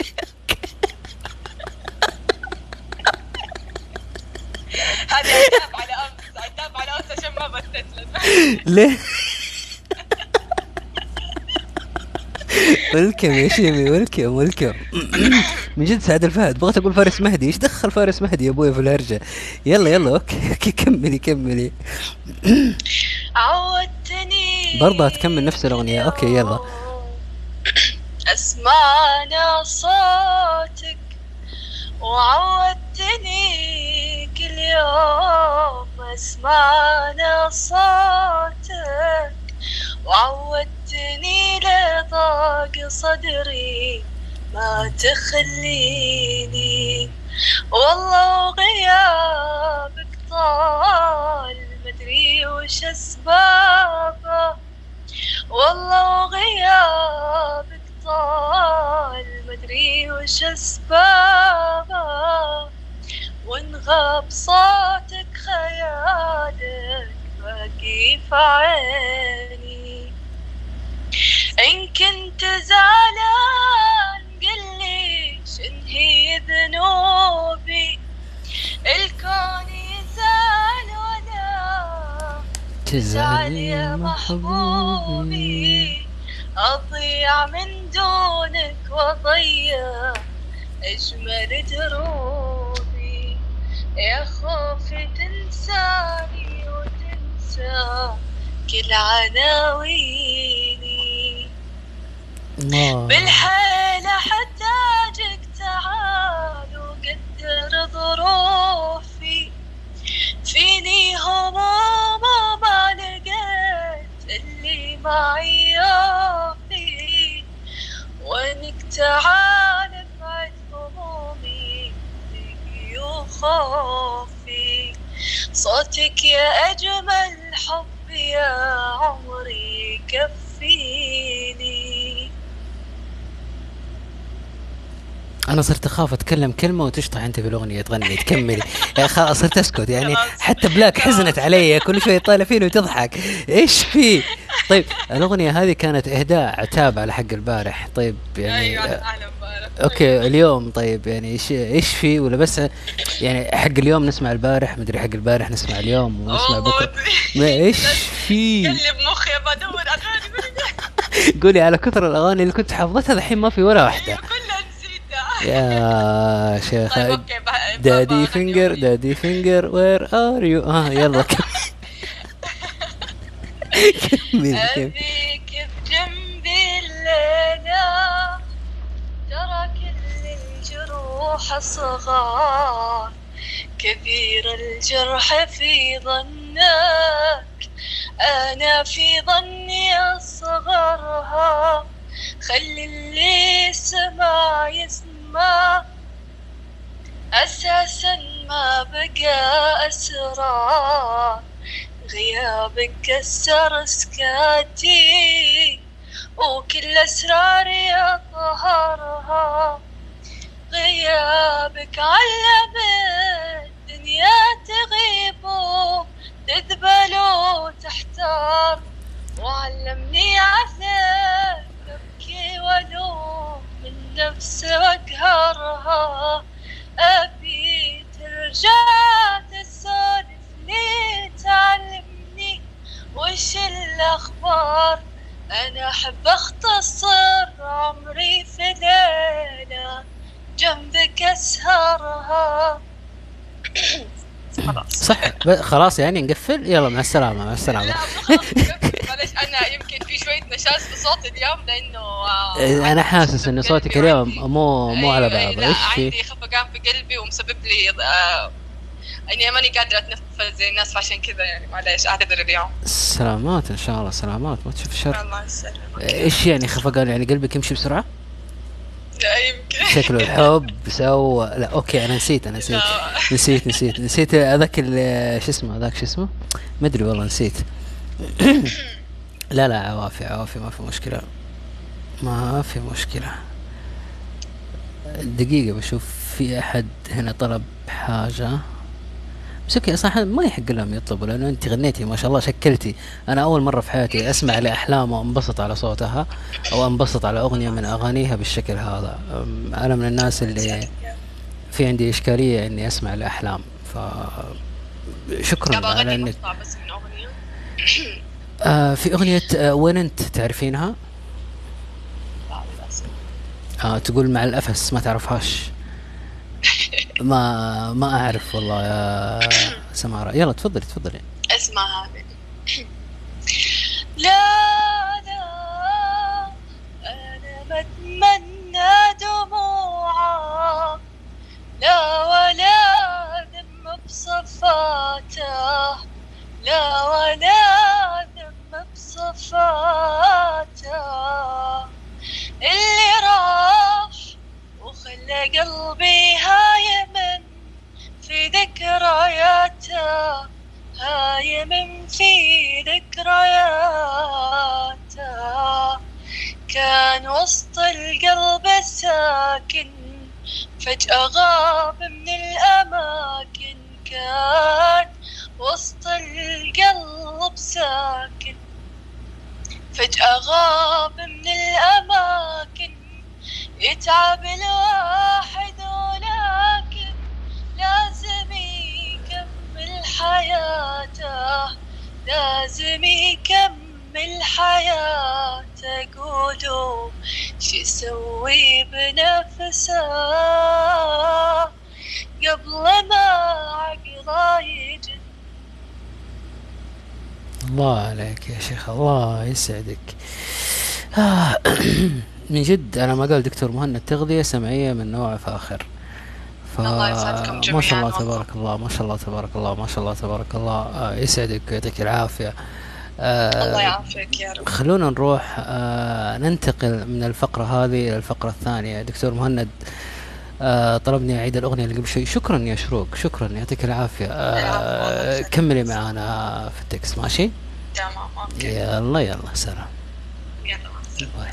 هذه عتاب على أمس عتاب على أمس عشان ما بثت ليه؟ welcome يا شيمي welcome welcome من جد سعد الفهد بغيت أقول فارس مهدي إيش دخل فارس مهدي يا أبوي في الهرجة؟ يلا يلا okay okay كملي كملي. عودتني. برضه تكمل نفس الأغنية. okay، يلا. أسمعنا صوتك وعودتني. كل يوم أسمعنا صوتك وعودتني. لضاق صدري ما تخليني. والله وغيابك طال مدري وش أسبابه. والله وغيابك طال مدري وش أسبابه. وإن غاب صوتك خيالك باقي في عيني. إن كنت زعلان قلي شن هي ذنوبي؟ الكون يزال ولا تزعل يا محبوبي. أضيع من دونك وأضيع أجمل دروبي يا خوفي تنساني وتنسى كل عناويني الله بالحيل احتاجك تعال وقدر ظروفي. فيني هموم وما لقيت اللي معي يوفي وانك تعال بعد همومي وخوفي. صوتك يا أجمل حب يا عمري كفيني. أنا صرت أخاف أتكلم كلمة وتشطح أنت في الاغنيه تغني تكملي خلاص صرت أسكت يعني. حتى بلاك حزنت علي كل شوي طالع فيني وتضحك. إيش في؟ طيب الأغنية هذه كانت إهداء عتاب على حق البارح. طيب يعني أيوه أهلا okay اليوم طيب يعني إيش إيش في؟ ولا بس يعني حق اليوم نسمع البارح مدري حق البارح نسمع اليوم ونسمع بكرة. ما إيش في؟ قلب مخي بدور اغاني قولي على كثر الأغاني اللي كنت حافظتها الحين ما في ولا واحدة. نسيتها يا شيخ daddy finger. daddy finger where are you آه يلا. كمل كمل. بجنبي الليلة ترى كل الجروح صغار كبير الجرح في ظنك أنا في ظني أصغرها. خلي اللي يسمع يسمع أساسا ما بقى أسرار غيابك كسر سكاتي وكل أسراري أطهرها غيابك علم الدنيا تغيب وتذبل وتحتار. وعلمني عذاب أبكي ولوم من نفسي وأقهرها أبي ترجع تسولف لي تعلمني وش الأخبار؟ أنا أحب أختصر عمري في ليلة جنبك أسهرها. خلاص. صح خلاص يعني نقفل. يلا مع السلامة مع السلامة. لا خلاص معلش أنا يمكن في شوية نشاز في صوتي اليوم لأنه آه، أنا حاسس إن صوتك اليوم مو مو على أيوة، بعضه. لا إيش في؟ عندي خفقان في قلبي ومسبب لي آه، إني ماني قادرة أتنفس زي الناس فعشان كذا يعني معليش أعتذر اليوم. سلامات إن شاء الله سلامات. ما تشوف الشر الله يسلمك. إيش يعني خفقان؟ يعني قلبك يمشي بسرعة؟ لا يمكن شكله الحب سوى لا أوكي أنا نسيت أنا نسيت. نسيت نسيت نسيت. هذاك شو اسمه هذاك شو اسمه؟ ما أدري والله نسيت. لا لا عوافي عوافي ما في مشكلة. ما في مشكلة. دقيقة بشوف في أحد هنا طلب حاجة. أوكي صح ما يحق لهم يطلبوا لأنه انت غنيتي ما شاء الله شكلتي. أنا أول مرة في حياتي أسمع لأحلام وأنبسط على صوتها أو أنبسط على أغنية من أغانيها بالشكل هذا. أنا من الناس اللي في عندي إشكالية إني أسمع لأحلام ف شكرا على إنك بس من أغنية؟ آه في أغنية آه وين أنت تعرفينها؟ آه تقول مع الأفس ما تعرفهاش. ما ما أعرف والله يا سمارة. يلا تفضلي تفضلي. أسمع هذه لا لا أنا بتمنى دموعه لا ولا دم بصفاته. لا ولا دم بصفاته. اللي راح وخلى قلبي هايم في ذكرياته هايم في ذكرياته. كان وسط القلب ساكن فجأة غاب من الأماكن. كان وسط القلب ساكن فجأة غاب من الأماكن. يتعب الواحد ولكن لازم يكمل حياته لازم يكمل حياته. قولوا شو يسوي بنفسه؟ قبل ما عقله يجن. الله عليك يا شيخ الله يسعدك. آه. من جد أنا ما قال دكتور مهند تغذيه سمعية من نوع فاخر ف... الله يسعدكم ما جميعاً شاء الله. تبارك الله ما شاء الله تبارك الله ما شاء الله تبارك الله. آه يسعدك ويعطيك العافية. آه الله يعافيك يا رب. خلونا نروح آه ننتقل من الفقرة هذه إلى الفقرة الثانية. دكتور مهند آه طلبني أعيد الأغنية اللي قبل شوي. شكرا يا شروق شكرا يعطيك العافية. آه كملي معنا في التكست ماشي؟ تمام أوكي. يلا يلا سلام. يلا. باي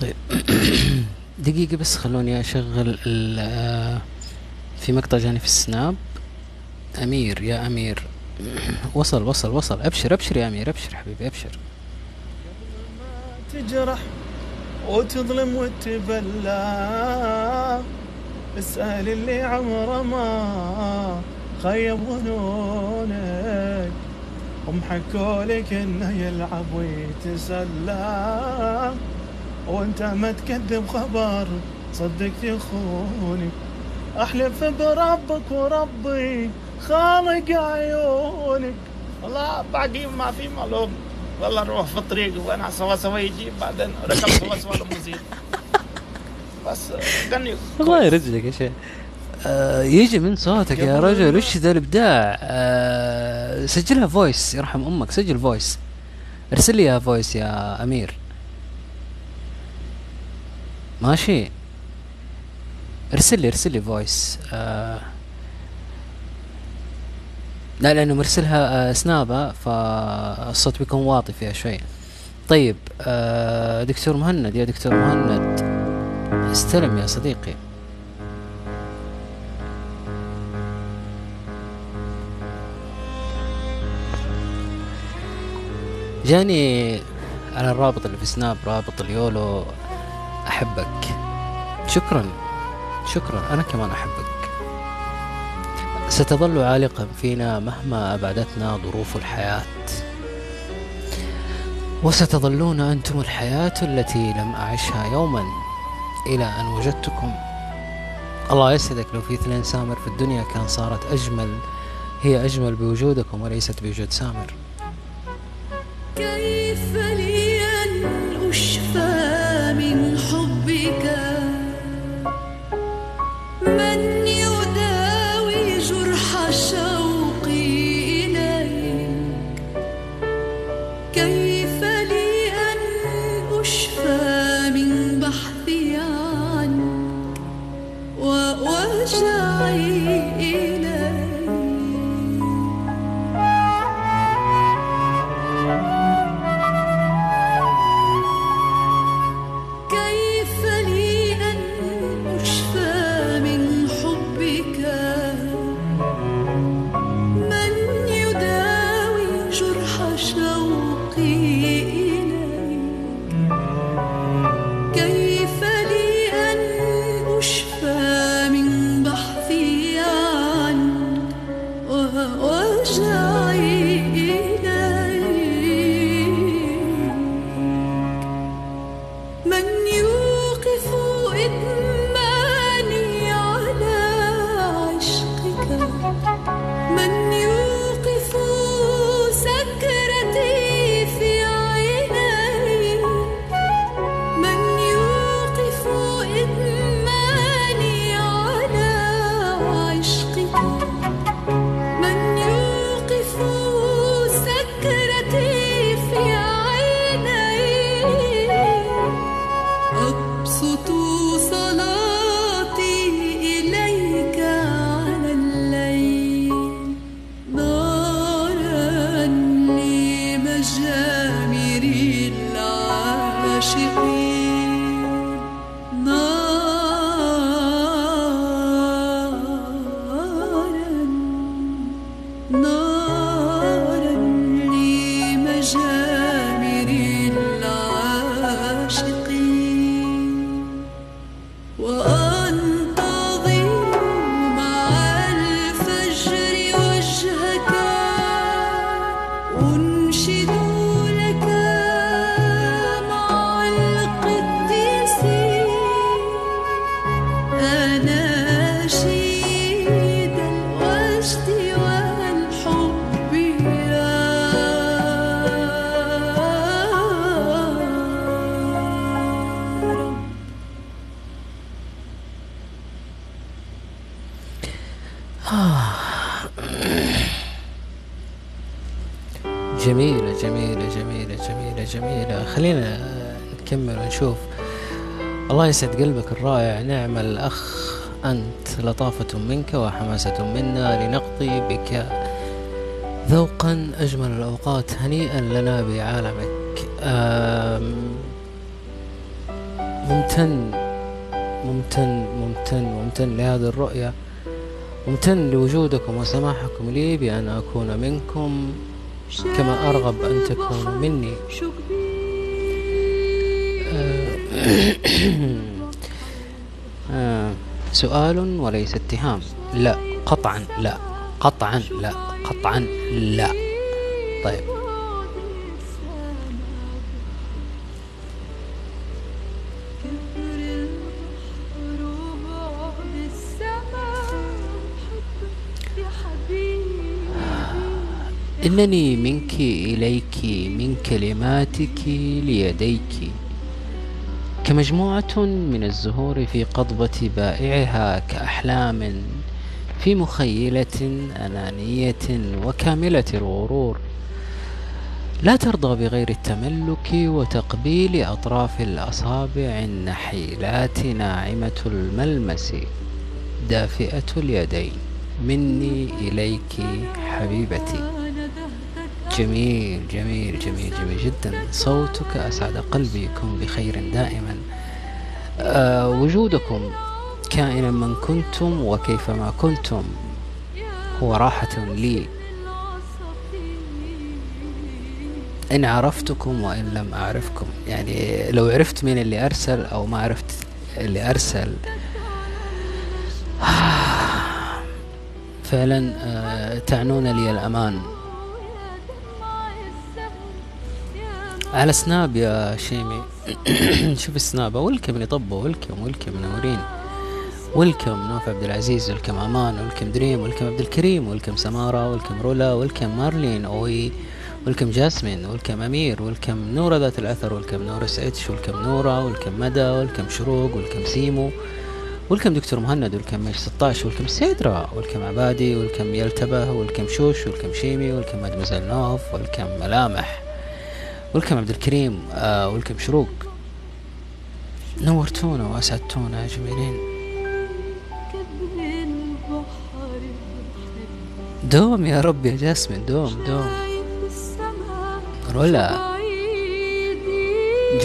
طيب دقيقة بس خلوني أشغل آه، في مقطع جاني في السناب. أمير يا أمير. وصل وصل وصل. أبشر أبشر يا أمير. أبشر حبيبي أبشر. تجرح وتظلم وتبلى. اسأل اللي عمره ما خيب ظنونك. هم حكوا لك إنه يلعب ويتسلى. وانت ما تكذب خبر صدق يخونك احلف بربك وربي خالق عيونك. والله باقي ما في معلوم والله نروح في الطريق وأنا سوا سوا يجي بعدين ركب سوا سوا الموسيقى. بس غني. الله يرزقك يا شيخ. آه يجي من صوتك يا رجل. وش ذا الإبداع؟ آه سجلها voice يرحم أمك سجل voice. ارسل لي يا voice يا أمير. ماشي. ارسل لي ارسل لي voice آه. لا لأنه مرسلها آه سنابة فالصوت بيكون واطي فيها شوي. طيب آه دكتور مهند يا دكتور مهند. استلم يا صديقي. جاني على الرابط اللي في سناب رابط اليولو. أحبك. شكرا. شكرا. أنا كمان أحبك. ستظل عالقا فينا مهما أبعدتنا ظروف الحياة. وستظلون أنتم الحياة التي لم أعشها يوما. إلى أن وجدتكم. الله يسعدك. لو في اثنين سامر في الدنيا كان صارت أجمل. هي أجمل بوجودكم وليست بوجود سامر. كيف Ay. يسعد قلبك الرائع نعم الأخ أنت لطافة منك وحماسة منا لنقضي بك ذوقا أجمل الأوقات هنيئا لنا بعالمك. ممتن ممتن ممتن ممتن لهذه الرؤية. ممتن لوجودكم وسماحكم لي بأن أكون منكم كما أرغب أن تكونوا مني. آه، سؤال وليس اتهام. لا قطعا لا. قطعا لا. قطعا لا. طيب. إنني منك إليك من كلماتك ليديك. كمجموعة من الزهور في قضبة بائعها كأحلام في مخيلة أنانية وكاملة الغرور. لا ترضى بغير التملك وتقبيل أطراف الأصابع النحيلات ناعمة الملمس. دافئة اليدين مني إليك حبيبتي. جميل جميل جميل جميل جدا. صوتك أسعد قلبي كن بخير دائما. أه وجودكم كائنا من كنتم وكيفما كنتم هو راحة لي. إن عرفتكم وإن لم أعرفكم. يعني لو عرفت مين اللي أرسل أو ما عرفت اللي أرسل. فعلا آه، تعنون لي الأمان. على سناب يا شيمي. شوف السناب welcome لطبه welcome welcome منورين welcome نوف عبد العزيز welcome أمان welcome دريم welcome عبد الكريم welcome سمارة welcome رولا welcome مارلين أوي welcome جاسمين welcome أمير welcome نورة ذات الأثر welcome نور اتش welcome نورة welcome مدى welcome شروق welcome سيمو welcome دكتور مهند welcome مش 16 welcome سيدرا welcome عبادي welcome يلتبه welcome شوش welcome شيمي welcome مدمزل نوف welcome ملامح. ويلكم عبد الكريم آه ويلكم شروق نورتونا واسعدتونا يا جميلين دوم يا رب يا جاسمين دوم دوم. رولا.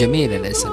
جميل الاسم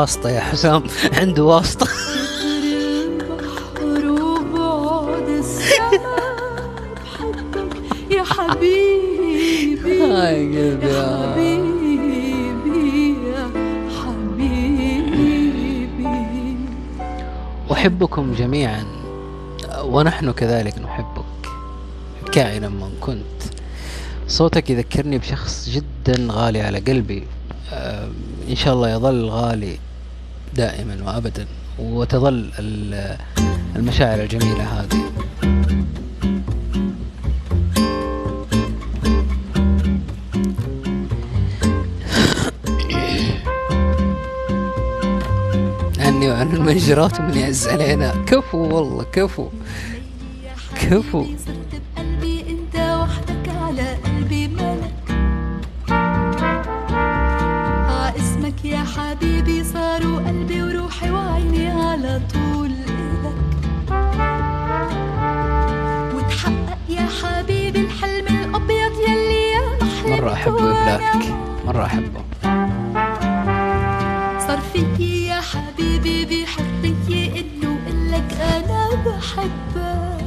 واسطة يا حسام. عنده واسطة. يا حبيبي يا حبيبي يا حبيبي أحبكم جميعا ونحن كذلك نحبك. كائنا من كنت. صوتك يذكرني بشخص جدا غالي على قلبي. آه، إن شاء الله يظل غالي. دائما وابدا وتظل المشاعر الجميلة هذه. عني وعن المنجرات ومن يعز علينا. كفو والله كفو. كفو. مرة أحبه بلاك مرة أحبه. صار فيي يا حبيبي بحرية إنه قلك أنا بحبك.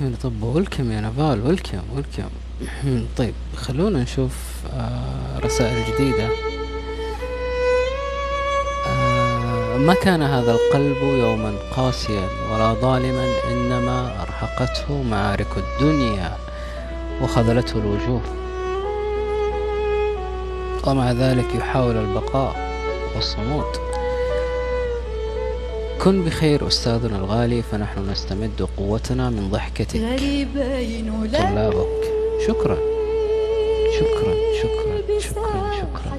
يا طب ولكم يا نفال ولكم ولكم طيب خلونا نشوف آه رسائل جديدة. آه ما كان هذا القلب يوما قاسيا ولا ظالما إنما أرهقته معارك الدنيا وخذلته الوجوه. ومع ذلك يحاول البقاء والصمود. كن بخير أستاذنا الغالي فنحن نستمد قوتنا من ضحكتك. طلابك. شكرا. شكرا شكرا شكرا شكرا.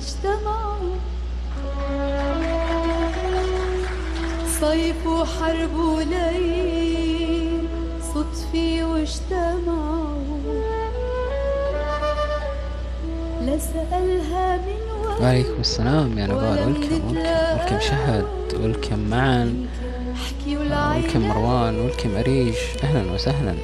صيف وحرب وليل صدفي واجتمعوا لا سألها من وين وعليكم السلام يا نبال. ولكم ولكم ولكم شهد. ولكم احكي ولكم مروان ولكم أريج. أهلا وسهلا.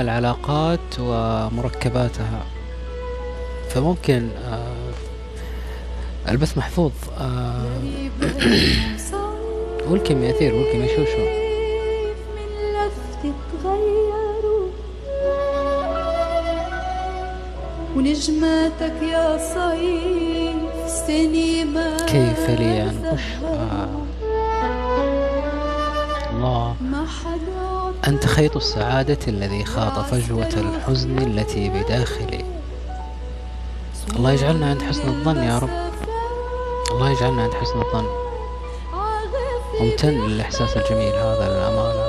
العلاقات ومركباتها. فممكن آه البث محفوظ. آه والكم يا أثير والكم يا شوشو من تغيروا ونجماتك يا صيف سني ما كيف لي أن أشقى الله. ما حدا أنت خيط السعادة الذي خاط فجوة الحزن التي بداخلي. الله يجعلنا عند حسن الظن يا رب. الله يجعلنا عند حسن الظن. ممتن للإحساس الجميل هذا للأمانة.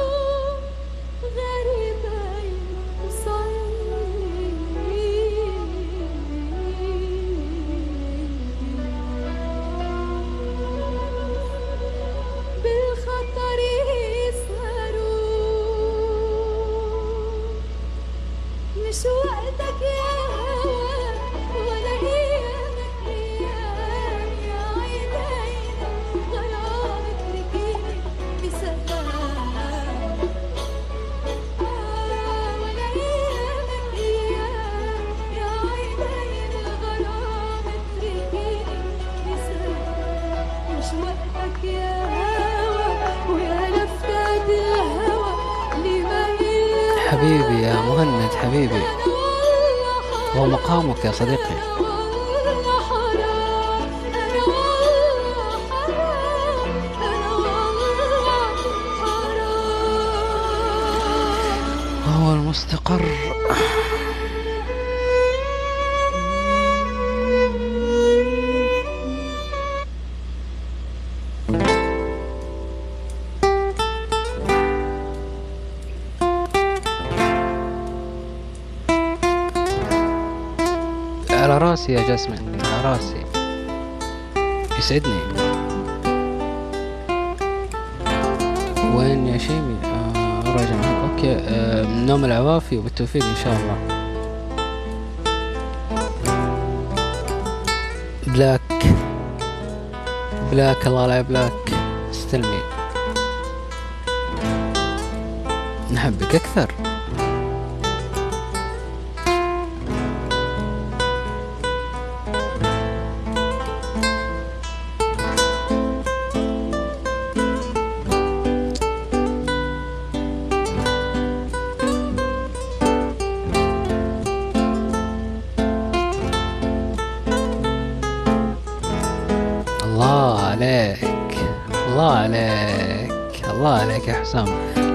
وين يا شيمي؟ آه راجع معك. okay. آه نوم العوافي وبالتوفيق إن شاء الله. بلاك. بلاك. الله لا بلاك استلمي. نحبك أكثر.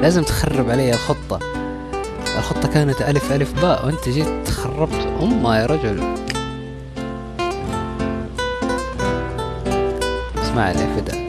لازم تخرب علي الخطة. الخطة كانت ألف ألف باء وأنت جيت خربت أمها يا رجل. اسمع لي فدا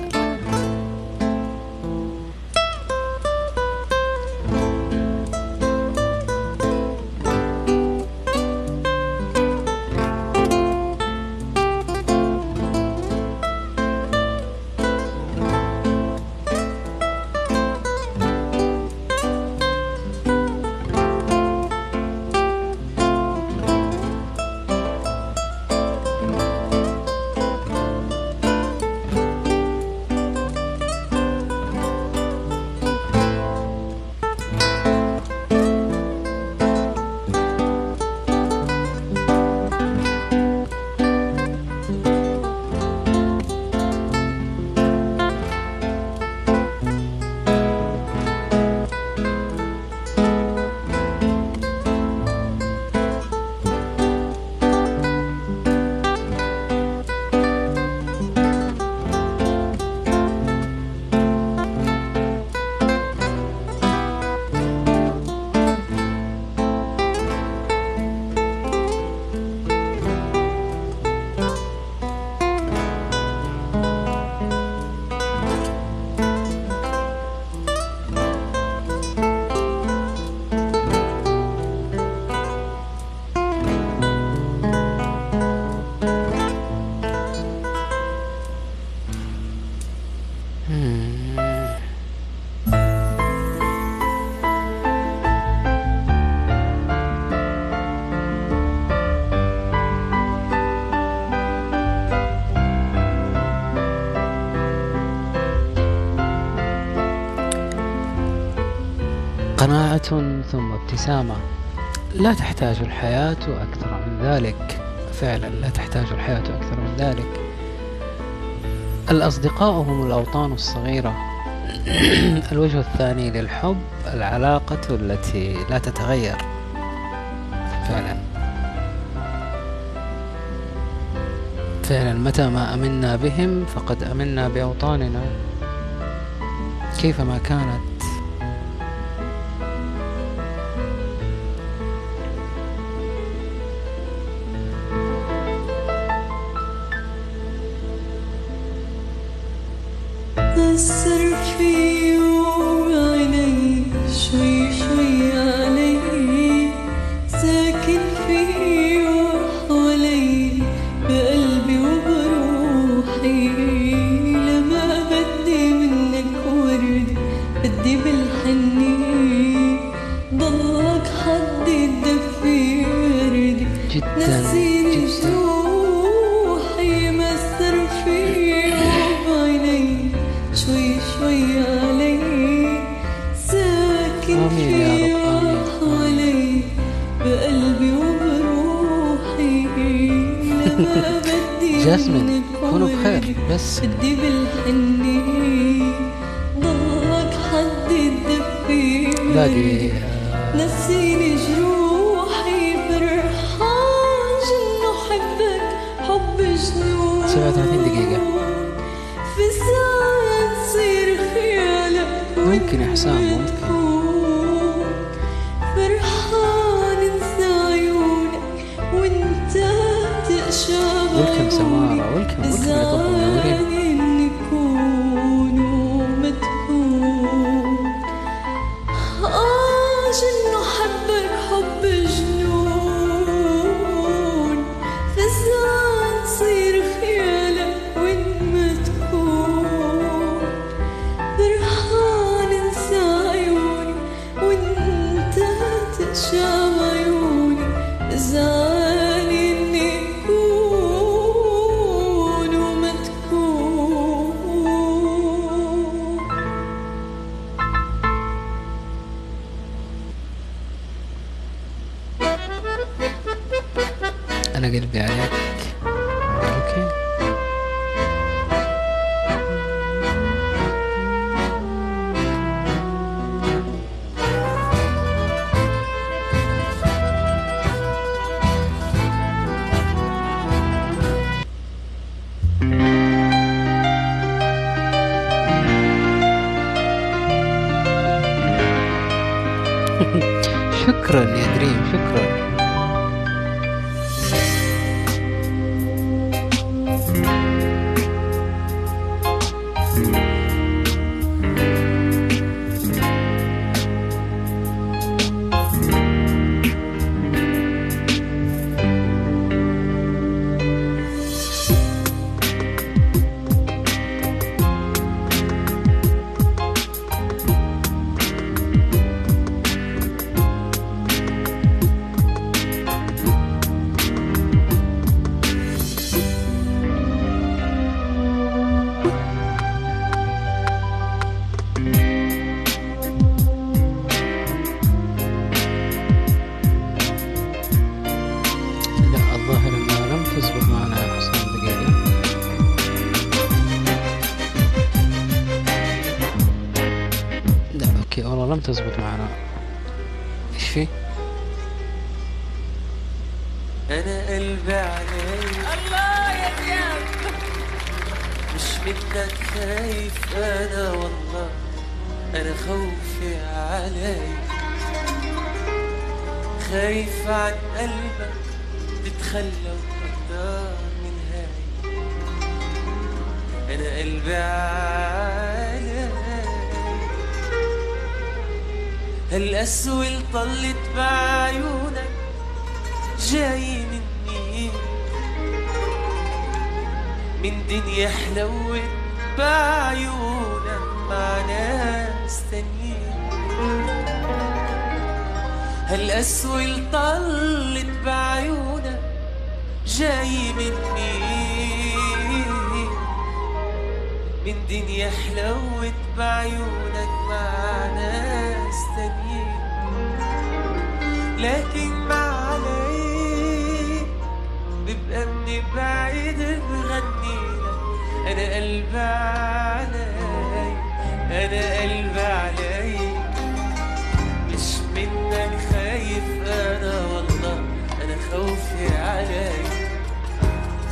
ثم ابتسامة لا تحتاج الحياة أكثر من ذلك. فعلا لا تحتاج الحياة أكثر من ذلك. الأصدقاء هم الأوطان الصغيرة. الوجه الثاني للحب العلاقة التي لا تتغير. فعلا. فعلا متى ما أمنا بهم فقد أمنا بأوطاننا. كيفما كانت منك كونوا بخير بس. بدي بالحني ضلك حد يدفي باقي آه، نسيني جروحي فرحان جنو حبك حب جنون 37 دقيقة. في ساعة تصير خيالك ممكن يا حسام، بعيونك مع ناس تانيين هالقسوة اللي طلت بعيونك جاي مني. من دنيا حلوت بعيونك مع ناس تانيين لكن ما عليك ببقى من بعيد بغني أنا قلبي علي أنا قلبي علي مش منك خايف أنا والله أنا خوفي علي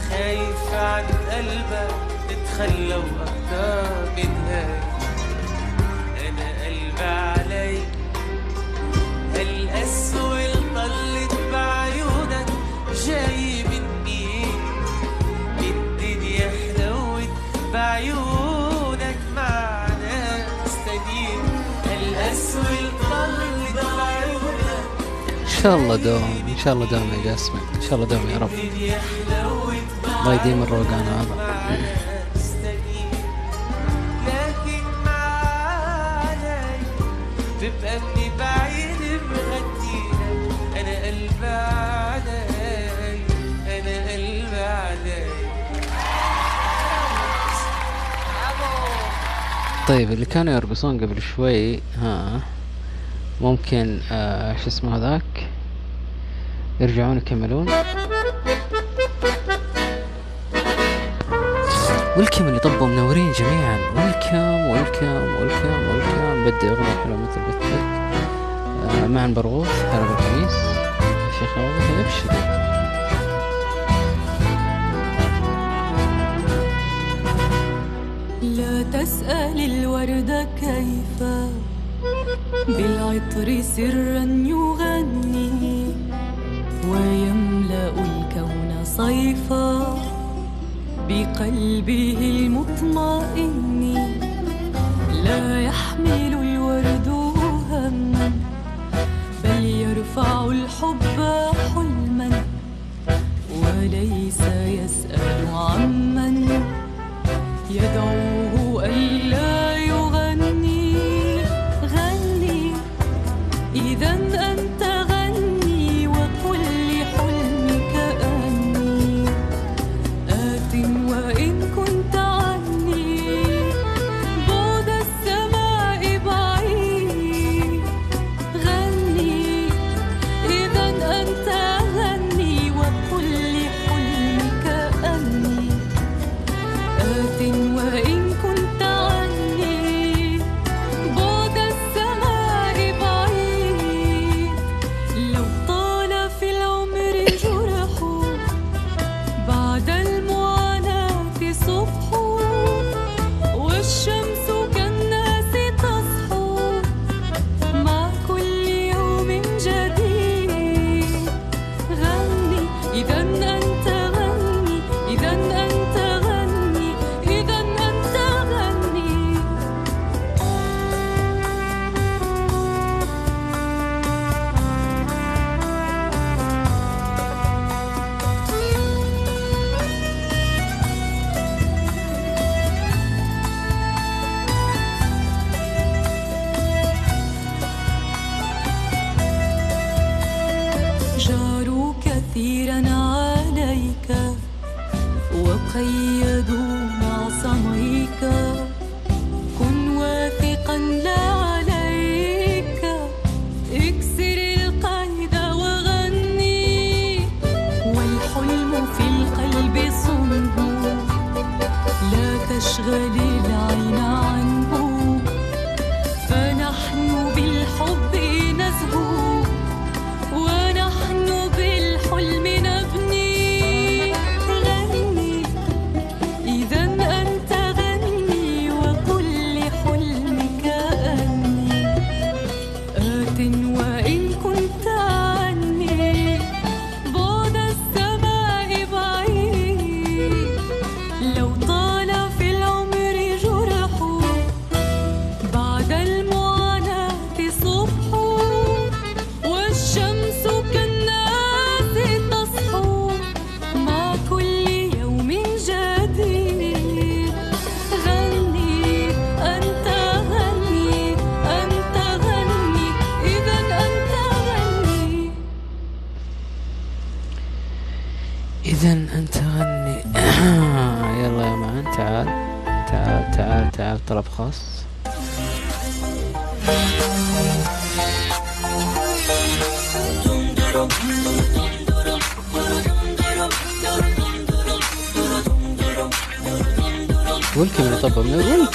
خايف عن قلبك تتخلى وأكتر من هاي أنا قلبي علي شاء الله دوم إن شاء الله دوم يا جاسمين إن شاء الله دوم يا رب. الله يديم الروقان هذا تبقى اني بعيد أنا قلبي علي أنا قلبي علي. طيب اللي كانوا يرقصون قبل شوي ها ممكن آه شو اسمه هذاك؟ يرجعون يكملون. ويلكم اللي طبوا منورين جميعا. ويلكم ويلكم ويلكم ويلكم بدي أغنية حلوة مثل مثلك آه مع البرغوث حرب الخميس الشيخ والله ابشري لا تسأل الوردة كيف. بالعطر سرا يغني. ويملأ الكون صيفا بقلبه المطمئن. لا يحمل الورد هما بل يرفع الحب حلما وليس يسأل عمن. يدعوه ألا 可以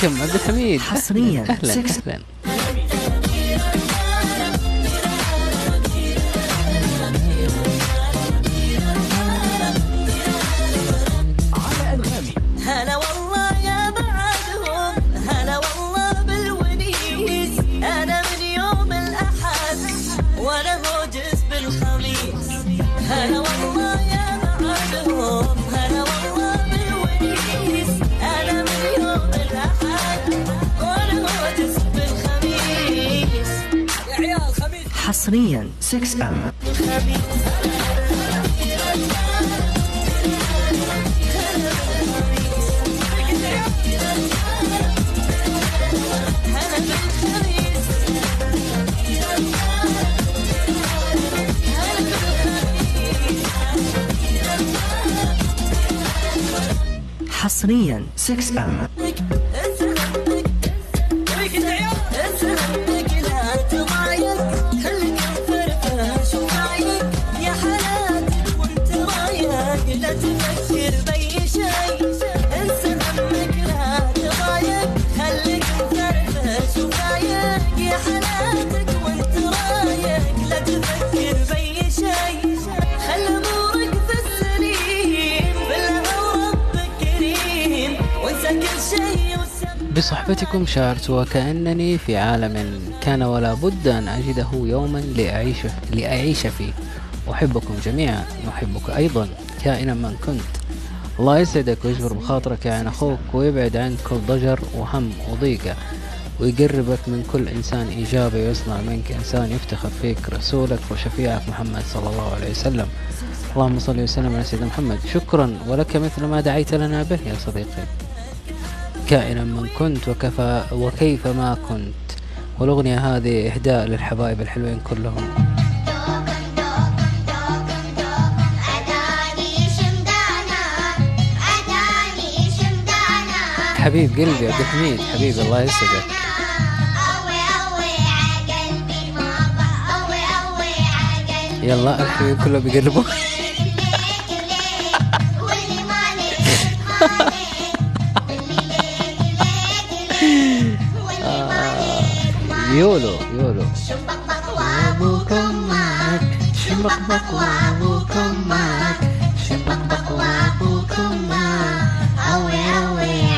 ويلكم عبد الحميد حصرياً. أهلا. أهلا شعرت وكأنني في عالم كان ولا بد أن أجده يوما لأعيش, لأعيش فيه. أحبكم جميعا. وأحبك أيضا. كائنا من كنت. الله يسعدك ويجبر بخاطرك عين أخوك ويبعد عنك كل ضجر وهم وضيقة ويقربك من كل إنسان إيجابي ويصنع منك إنسان يفتخر فيك. رسولك وشفيعك محمد صلى الله عليه وسلم. اللهم صل وسلم على سيدنا محمد. شكرا. ولك مثل ما دعيت لنا به يا صديقي. كائنا من كنت وكفى وكيف ما كنت. والأغنية هذه إهداء للحبايب الحلوين كلهم. حبيب قلبي عبد الحميد حبيبي الله يسعدك. يلا الحبيب كله بيقربوا يولو يولو وابوكم معك شمبقبق وابوكم معك شمبقبق وابوكم معك أوي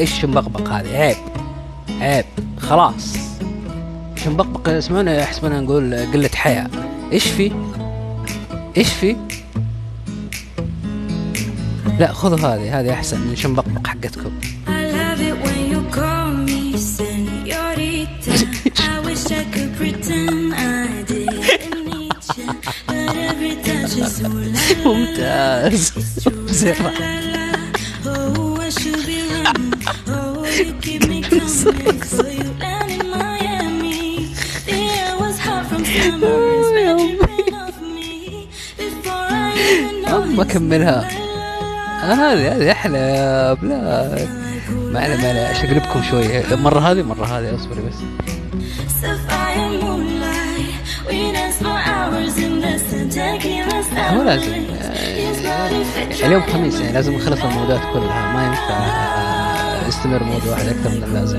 إيش مبقبق هذه؟ عيب. عيب. خلاص. إيش مبقبق يسمعونا نقول قلة حياة إيش في؟ إيش في؟ لا خذوا هذه. هذه أحسن من شمبقبق حقتكم. ممتاز. زين ما كملها. آه، هذه هذه أحلى بلاد. ما علي ما علي أشقلبكم شوي. المرة هذه المرة هذه اصبري بس. آه، مو لازم. آه، اليوم خميس يعني لازم نخلص الموضوعات كلها. ما ينفع. يستمر موضوع أكثر من اللازم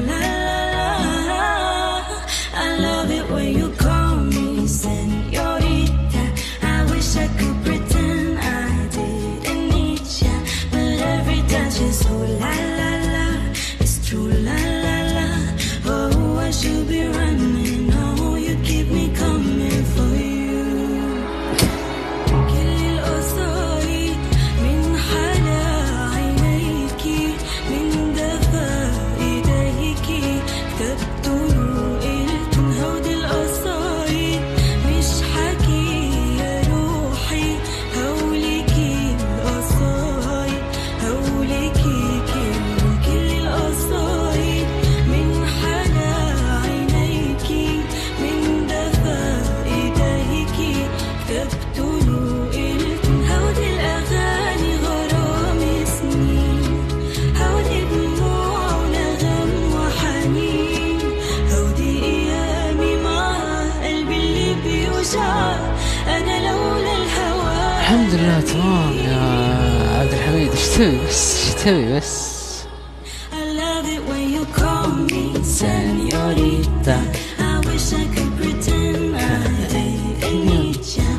I wish I could pretend I hate you.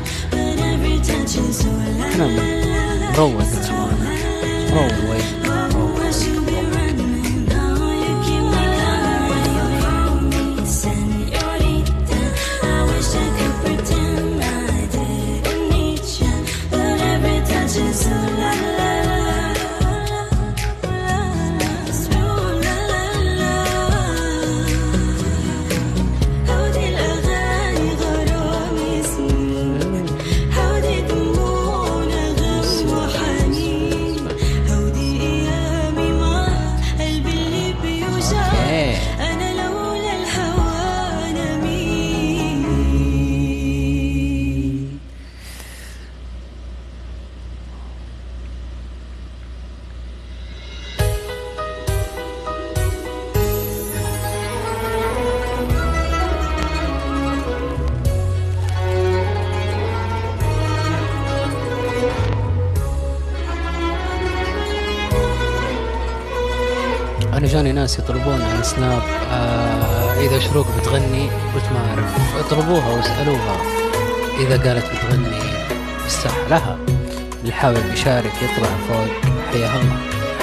حابب يشارك يطلع فوق. حيا الله.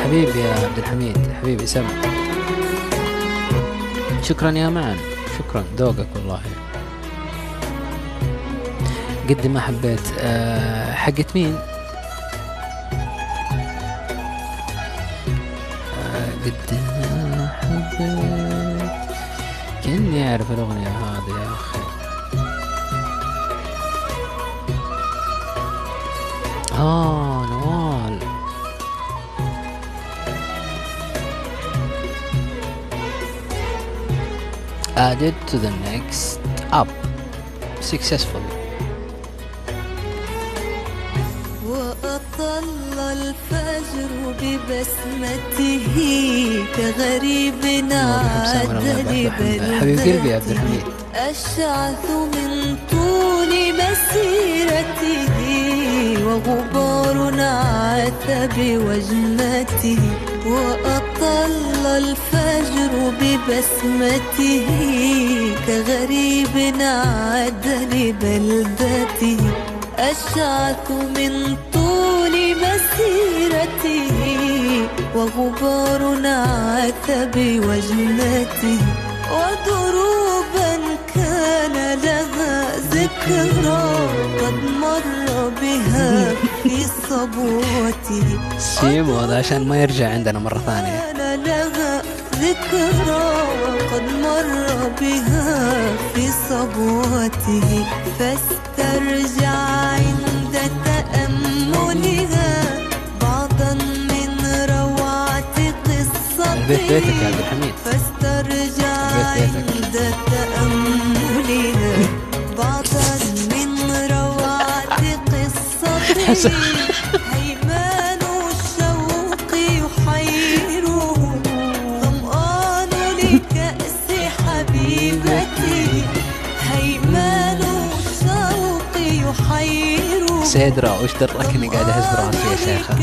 حبيبي يا عبد الحميد. حبيبي سمع شكرا يا معن. شكرا. ذوقك والله. قد ما حبيت. أه حقت مين؟ أه قد ما حبيت. كني أعرف الأغنية. added to the next up. Successfully. وأطل الفجر ببسمته كغريب عدل برده أشعث من طول مسيرته وغبار عتب وجنته وأطل طل الفجر ببسمته كغريب عاد لبلدته. أشعث من طول مسيرته وغبار عاث بوجنته ودروبا كان لها ذكرى قد مر بها في صبوتي. سيبه عشان ما يرجع عندنا مرة ثانية. بها في صبوته فاسترجع عند تأملها. بعضا من روعة قصته فاسترجع. عند تأملها. بعضا من روعة قصته. سيدرا وش درك اني قاعد اهز راسي يا شيخة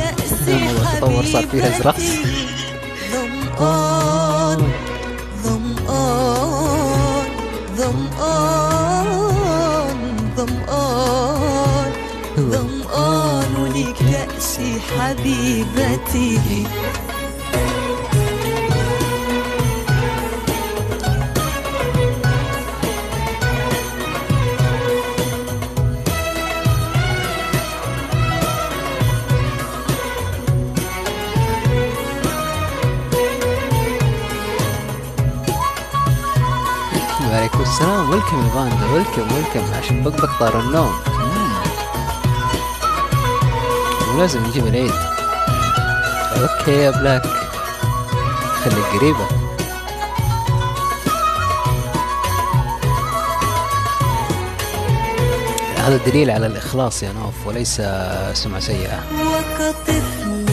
الموضوع تطور صار فيه هز راس ظمآن ظمآن ويلكم يا فاندا ويلكم ويلكم عشان بقبق طار النوم. ولازم نجيب العيد أوكي يا بلاك. خليك قريبة. هذا دليل على الإخلاص يا نوف وليس سمعة سيئة. وكطفل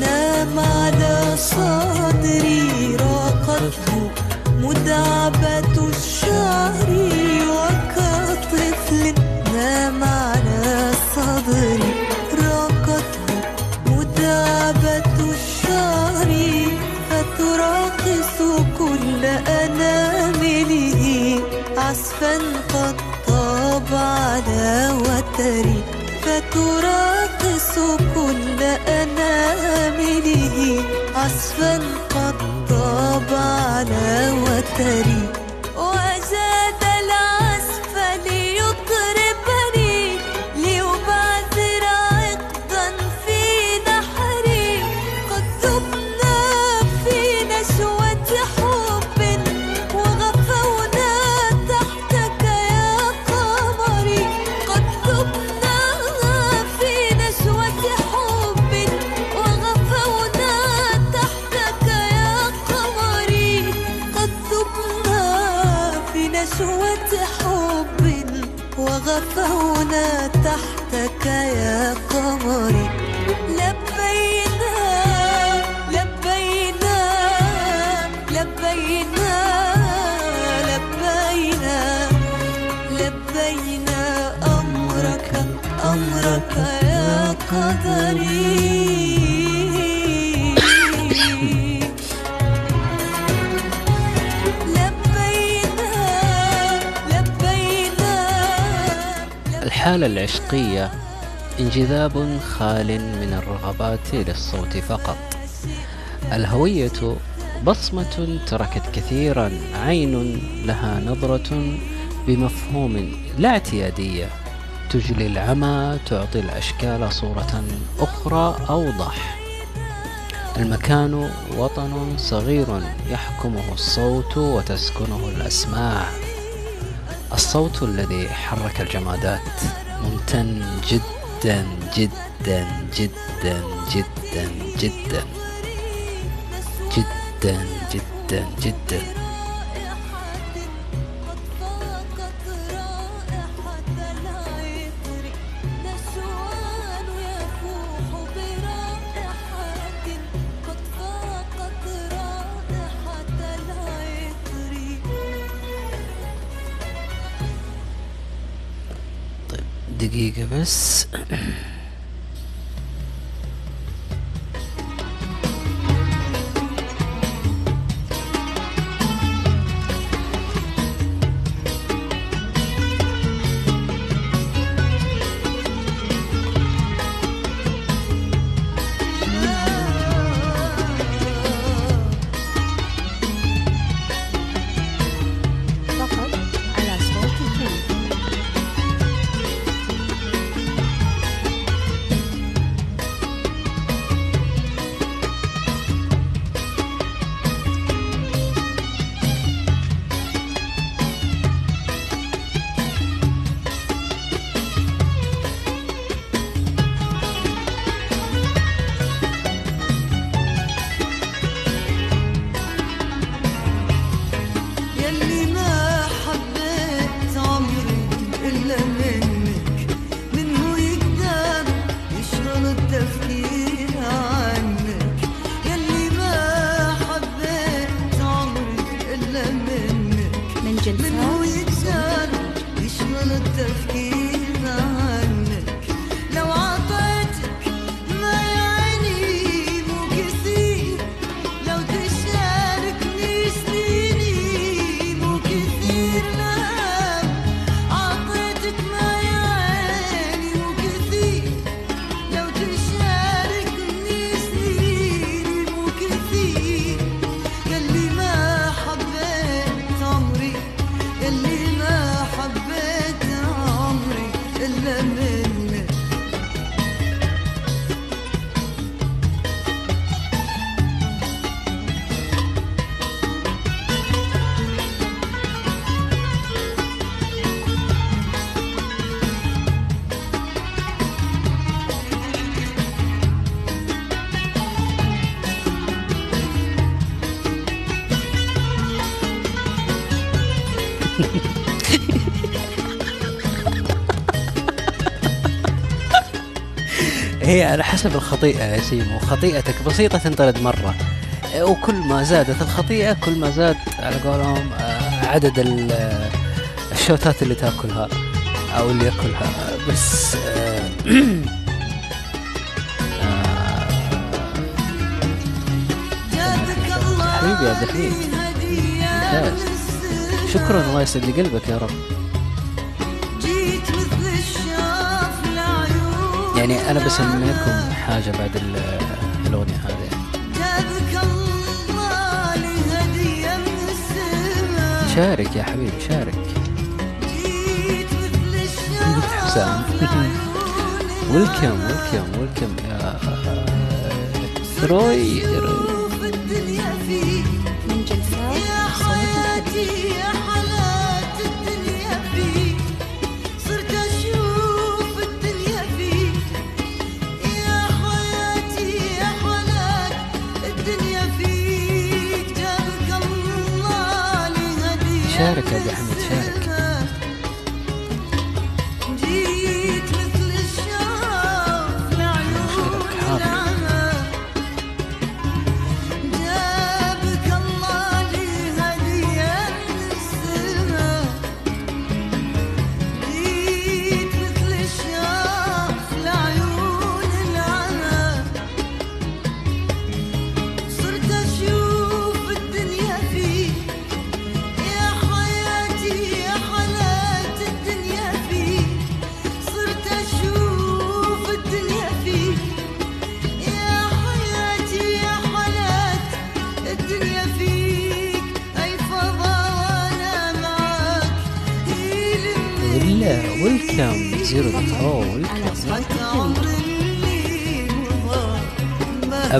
نام على صدري راقته مدعبة الشهر steady الحالة العشقية انجذاب خال من الرغبات للصوت فقط. الهوية بصمة تركت كثيرا عين لها نظرة بمفهوم لا اعتيادية. تجلي العمى تعطي الأشكال صورة أخرى أوضح. المكان وطن صغير يحكمه الصوت وتسكنه الأسماع. الصوت الذي حرك الجمادات. جدا جدا جدا جدا جدا جدا جدا جدا this هي على حسب الخطيئة يا سيمو. خطيئتك بسيطة تنطرد مرة. وكل ما زادت الخطيئة كل ما زاد على قولهم آه، عدد آه، الشوتات اللي تاكلها أو اللي يأكلها. بس آه، حبيبي عبد الحميد شكرا الله يسعد لي قلبك يا رب. يعني أنا بسمعكم حاجة بعد ال- الأغنية هذه. شارك يا حبيبي شارك. حسام. ويلكم ويلكم ويلكم يا روي. شارك يا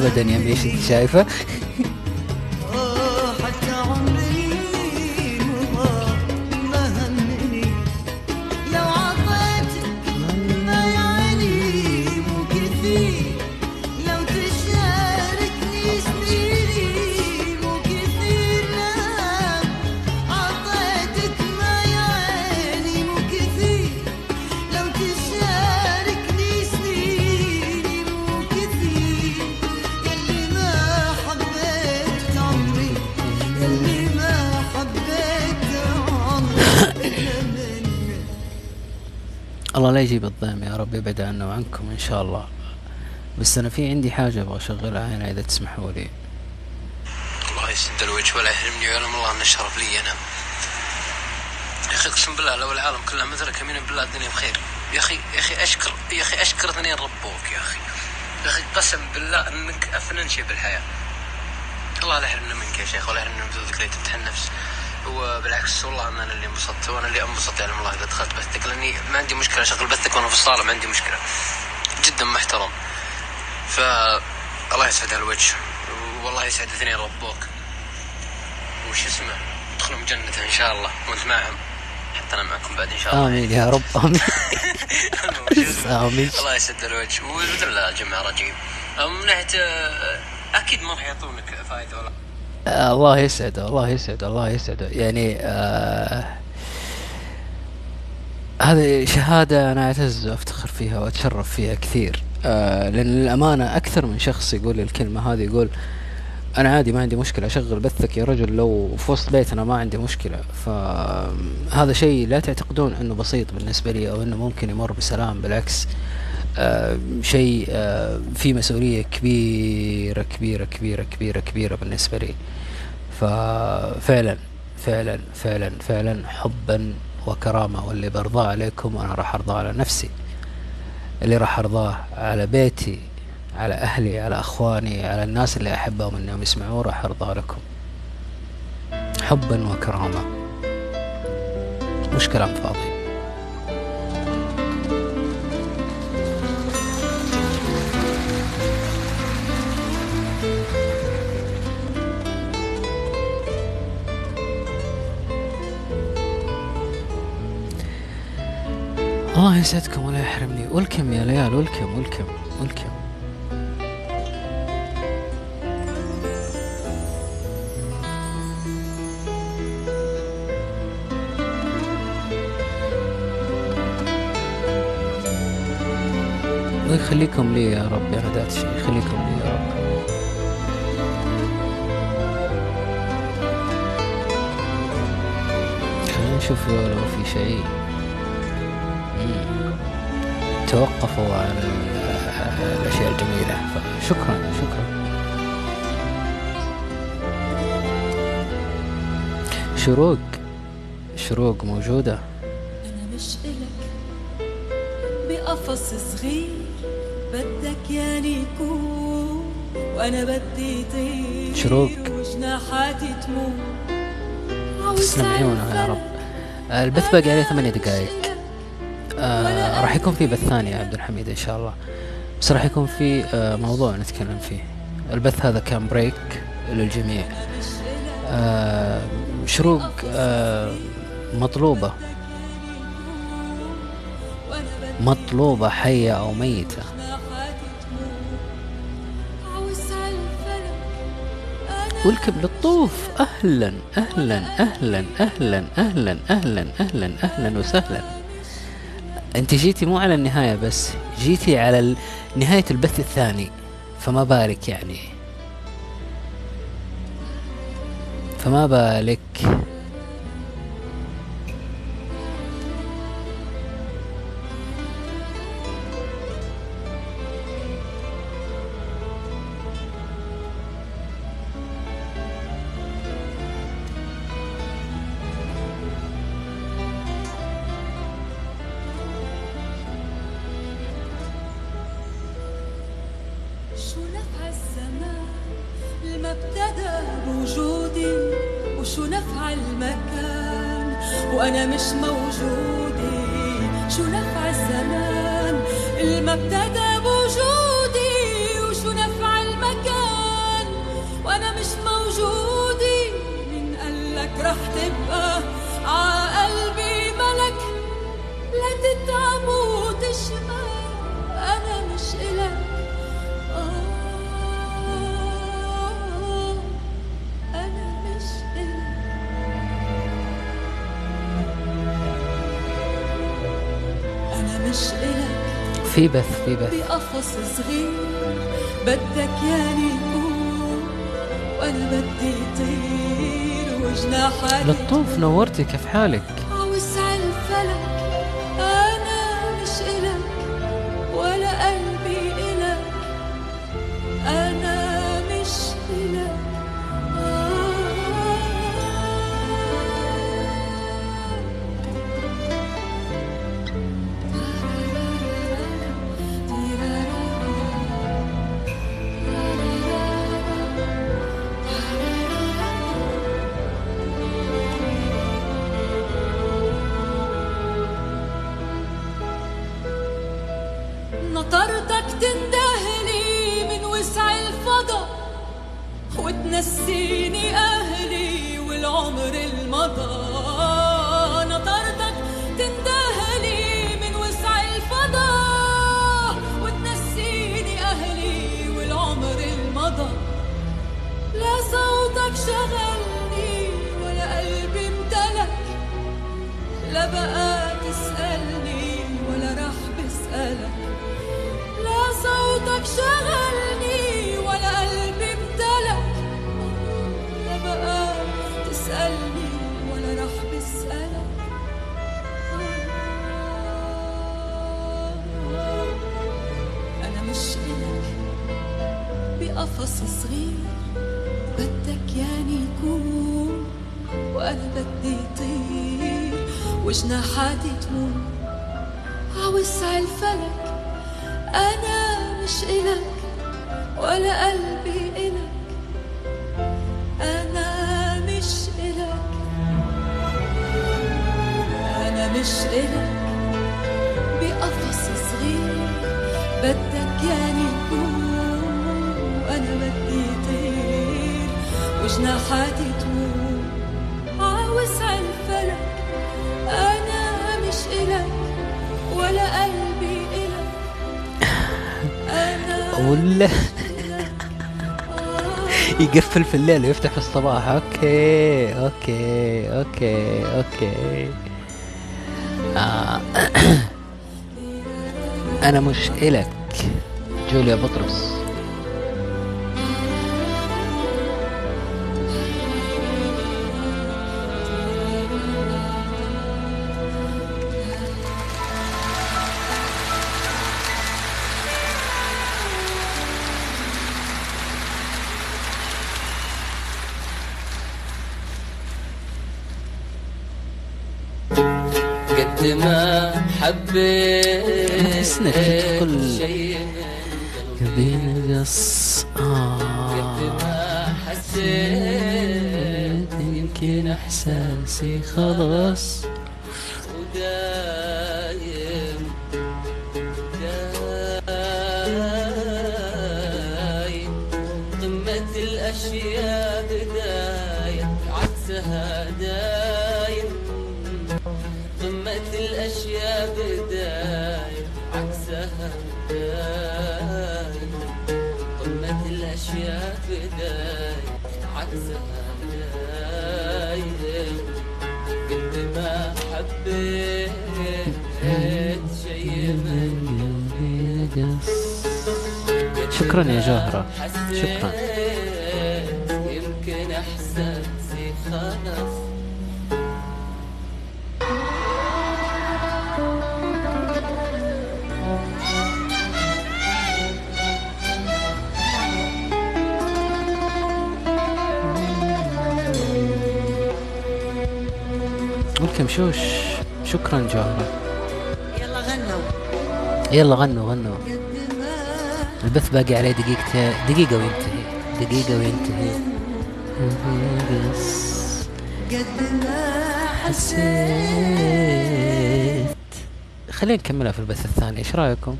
hebben we die 7 لا يجيب الضيم يا رب يبعد عنا وعنكم إن شاء الله. بس أنا في عندي حاجة أبغى اشغلها هنا إذا تسمحوا لي. الله يسد الوجه ولا يحرمني ويعلم الله أن الشرف لي أنا. يا أخي اقسم بالله لو العالم كلها مثلك يمين بالله الدنيا بخير. يا أخي يا أخي اشكر يا أخي أشكر اثنين ربوك يا أخي. يا أخي قسم بالله أنك افنن شيء بالحياة. الله لا يحرمنا منك يا شيخ ولا يحرمنا من تفتح النفس. وبالعكس والله أنا اللي انبسطت وأنا اللي انبسط يعلم الله إذا دخلت بثك لأني ما عندي مشكلة أشغل بثك وأنا في الصالة ما عندي مشكلة. جدا محترم. ف الله يسعد هالوجه والله يسعد اثنين ربوك. وش اسمه؟ ادخلهم جنته إن شاء الله وانت معهم. حتى أنا معكم بعد إن شاء الله. آمين يا رب آمين؟ آمين. الله يسد الوجه. وباذن الله الجميع راجعين. من ناحيه أكيد ما راح يعطونك فائده ولا آه، الله يسعده الله يسعده الله يسعده. يعني آه هذه شهادة أنا أعتز وأفتخر فيها وأتشرف فيها كثير. آه لأن للأمانة أكثر من شخص يقول لي الكلمة هذه يقول أنا عادي ما عندي مشكلة أشغل بثك يا رجل لو في وسط بيتنا ما عندي مشكلة. فهذا شيء لا تعتقدون أنه بسيط بالنسبة لي أو أنه ممكن يمر بسلام بالعكس آه شيء آه فيه مسؤولية كبيرة كبيرة كبيرة كبيرة كبيرة بالنسبة لي. ففعلا فعلا فعلا فعلا حبا وكرامة واللي برضاه عليكم أنا راح أرضاه على نفسي. اللي راح أرضاه على بيتي على أهلي على أخواني على الناس اللي أحبهم أنهم يسمعوه راح أرضاه لكم. حبا وكرامة. مش كلام فاضي. الله يسعدكم ولا يحرمني؟ ولكم يا ليال ولكم ولكم ولكم يخليكم لي يا رب؟ يا غداة الشيخ يخليكم لي يا رب. خلينا نشوف لو في شيء. توقفوا عن ال- الأشياء الجميلة. فشكرا شكرا. شروق شروق موجودة. أنا مش إلك بقفص صغير بدك ياني يكون وأنا بدي طير شروق. وجناحاتي تموت. تسلم عيونها يا رب. البث باقي عليه ثمانية دقائق آه راح يكون في بث ثاني يا عبد الحميد إن شاء الله. بس راح يكون في آه موضوع نتكلم فيه. البث هذا كان بريك للجميع. آه شروق آه مطلوبة. مطلوبة حية أو ميتة. ولكم للطوف أهلا أهلا أهلا أهلا أهلا أهلا أهلا أهلا وسهلا. أنت جيتي مو على النهاية بس جيتي على نهاية البث الثاني. فما بالك يعني. فما بالك. في بث. بقفص صغير بدك ياني يكون وأنا بدي طير وجناحاتي للطوف نورتي كيف حالك. وجناحاتي تموت عوسع الفلك أنا مش إلك ولا قلبي إلك. أنا مش إلك. أنا مش إلك. بقفص صغير بدك ياني يكون وأنا بدي طير. وجناحاتي تموت ولا يقفل في الليل ويفتح في الصباح. أوكي أوكي أوكي أوكي. آه. أنا مش إلك جوليا بطرس. من شكرا يا جوهرة. شكرا. شوش شكرا جوهرة. يلا غنوا. يلا غنوا غنوا. البث باقي عليه دقيقتين. دقيقة وينتهي. دقيقة وينتهي. بس قد ما حسيت خلينا نكملها في البث الثاني. إيش رأيكم؟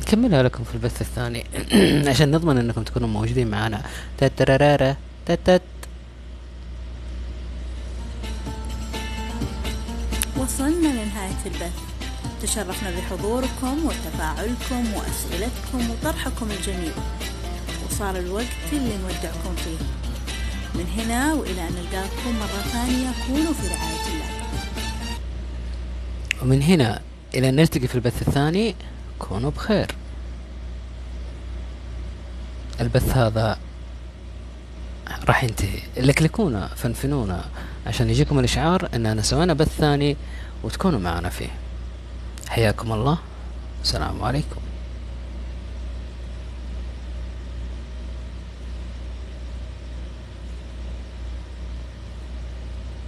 نكملها لكم في البث الثاني. عشان نضمن إنكم تكونوا موجودين معنا. تترارارا تتت تشرفنا بحضوركم وتفاعلكم وأسئلتكم وطرحكم الجميل. وصار الوقت اللي نودعكم فيه. من هنا وإلى أن نلقاكم مرة ثانية كونوا في رعاية الله. ومن هنا إلى أن نلتقي في البث الثاني كونوا بخير. البث هذا راح ينتهي. لكلكونا فنفنونا عشان يجيكم الإشعار أننا سوينا بث ثاني وتكونوا معنا فيه. حياكم الله. السلام عليكم.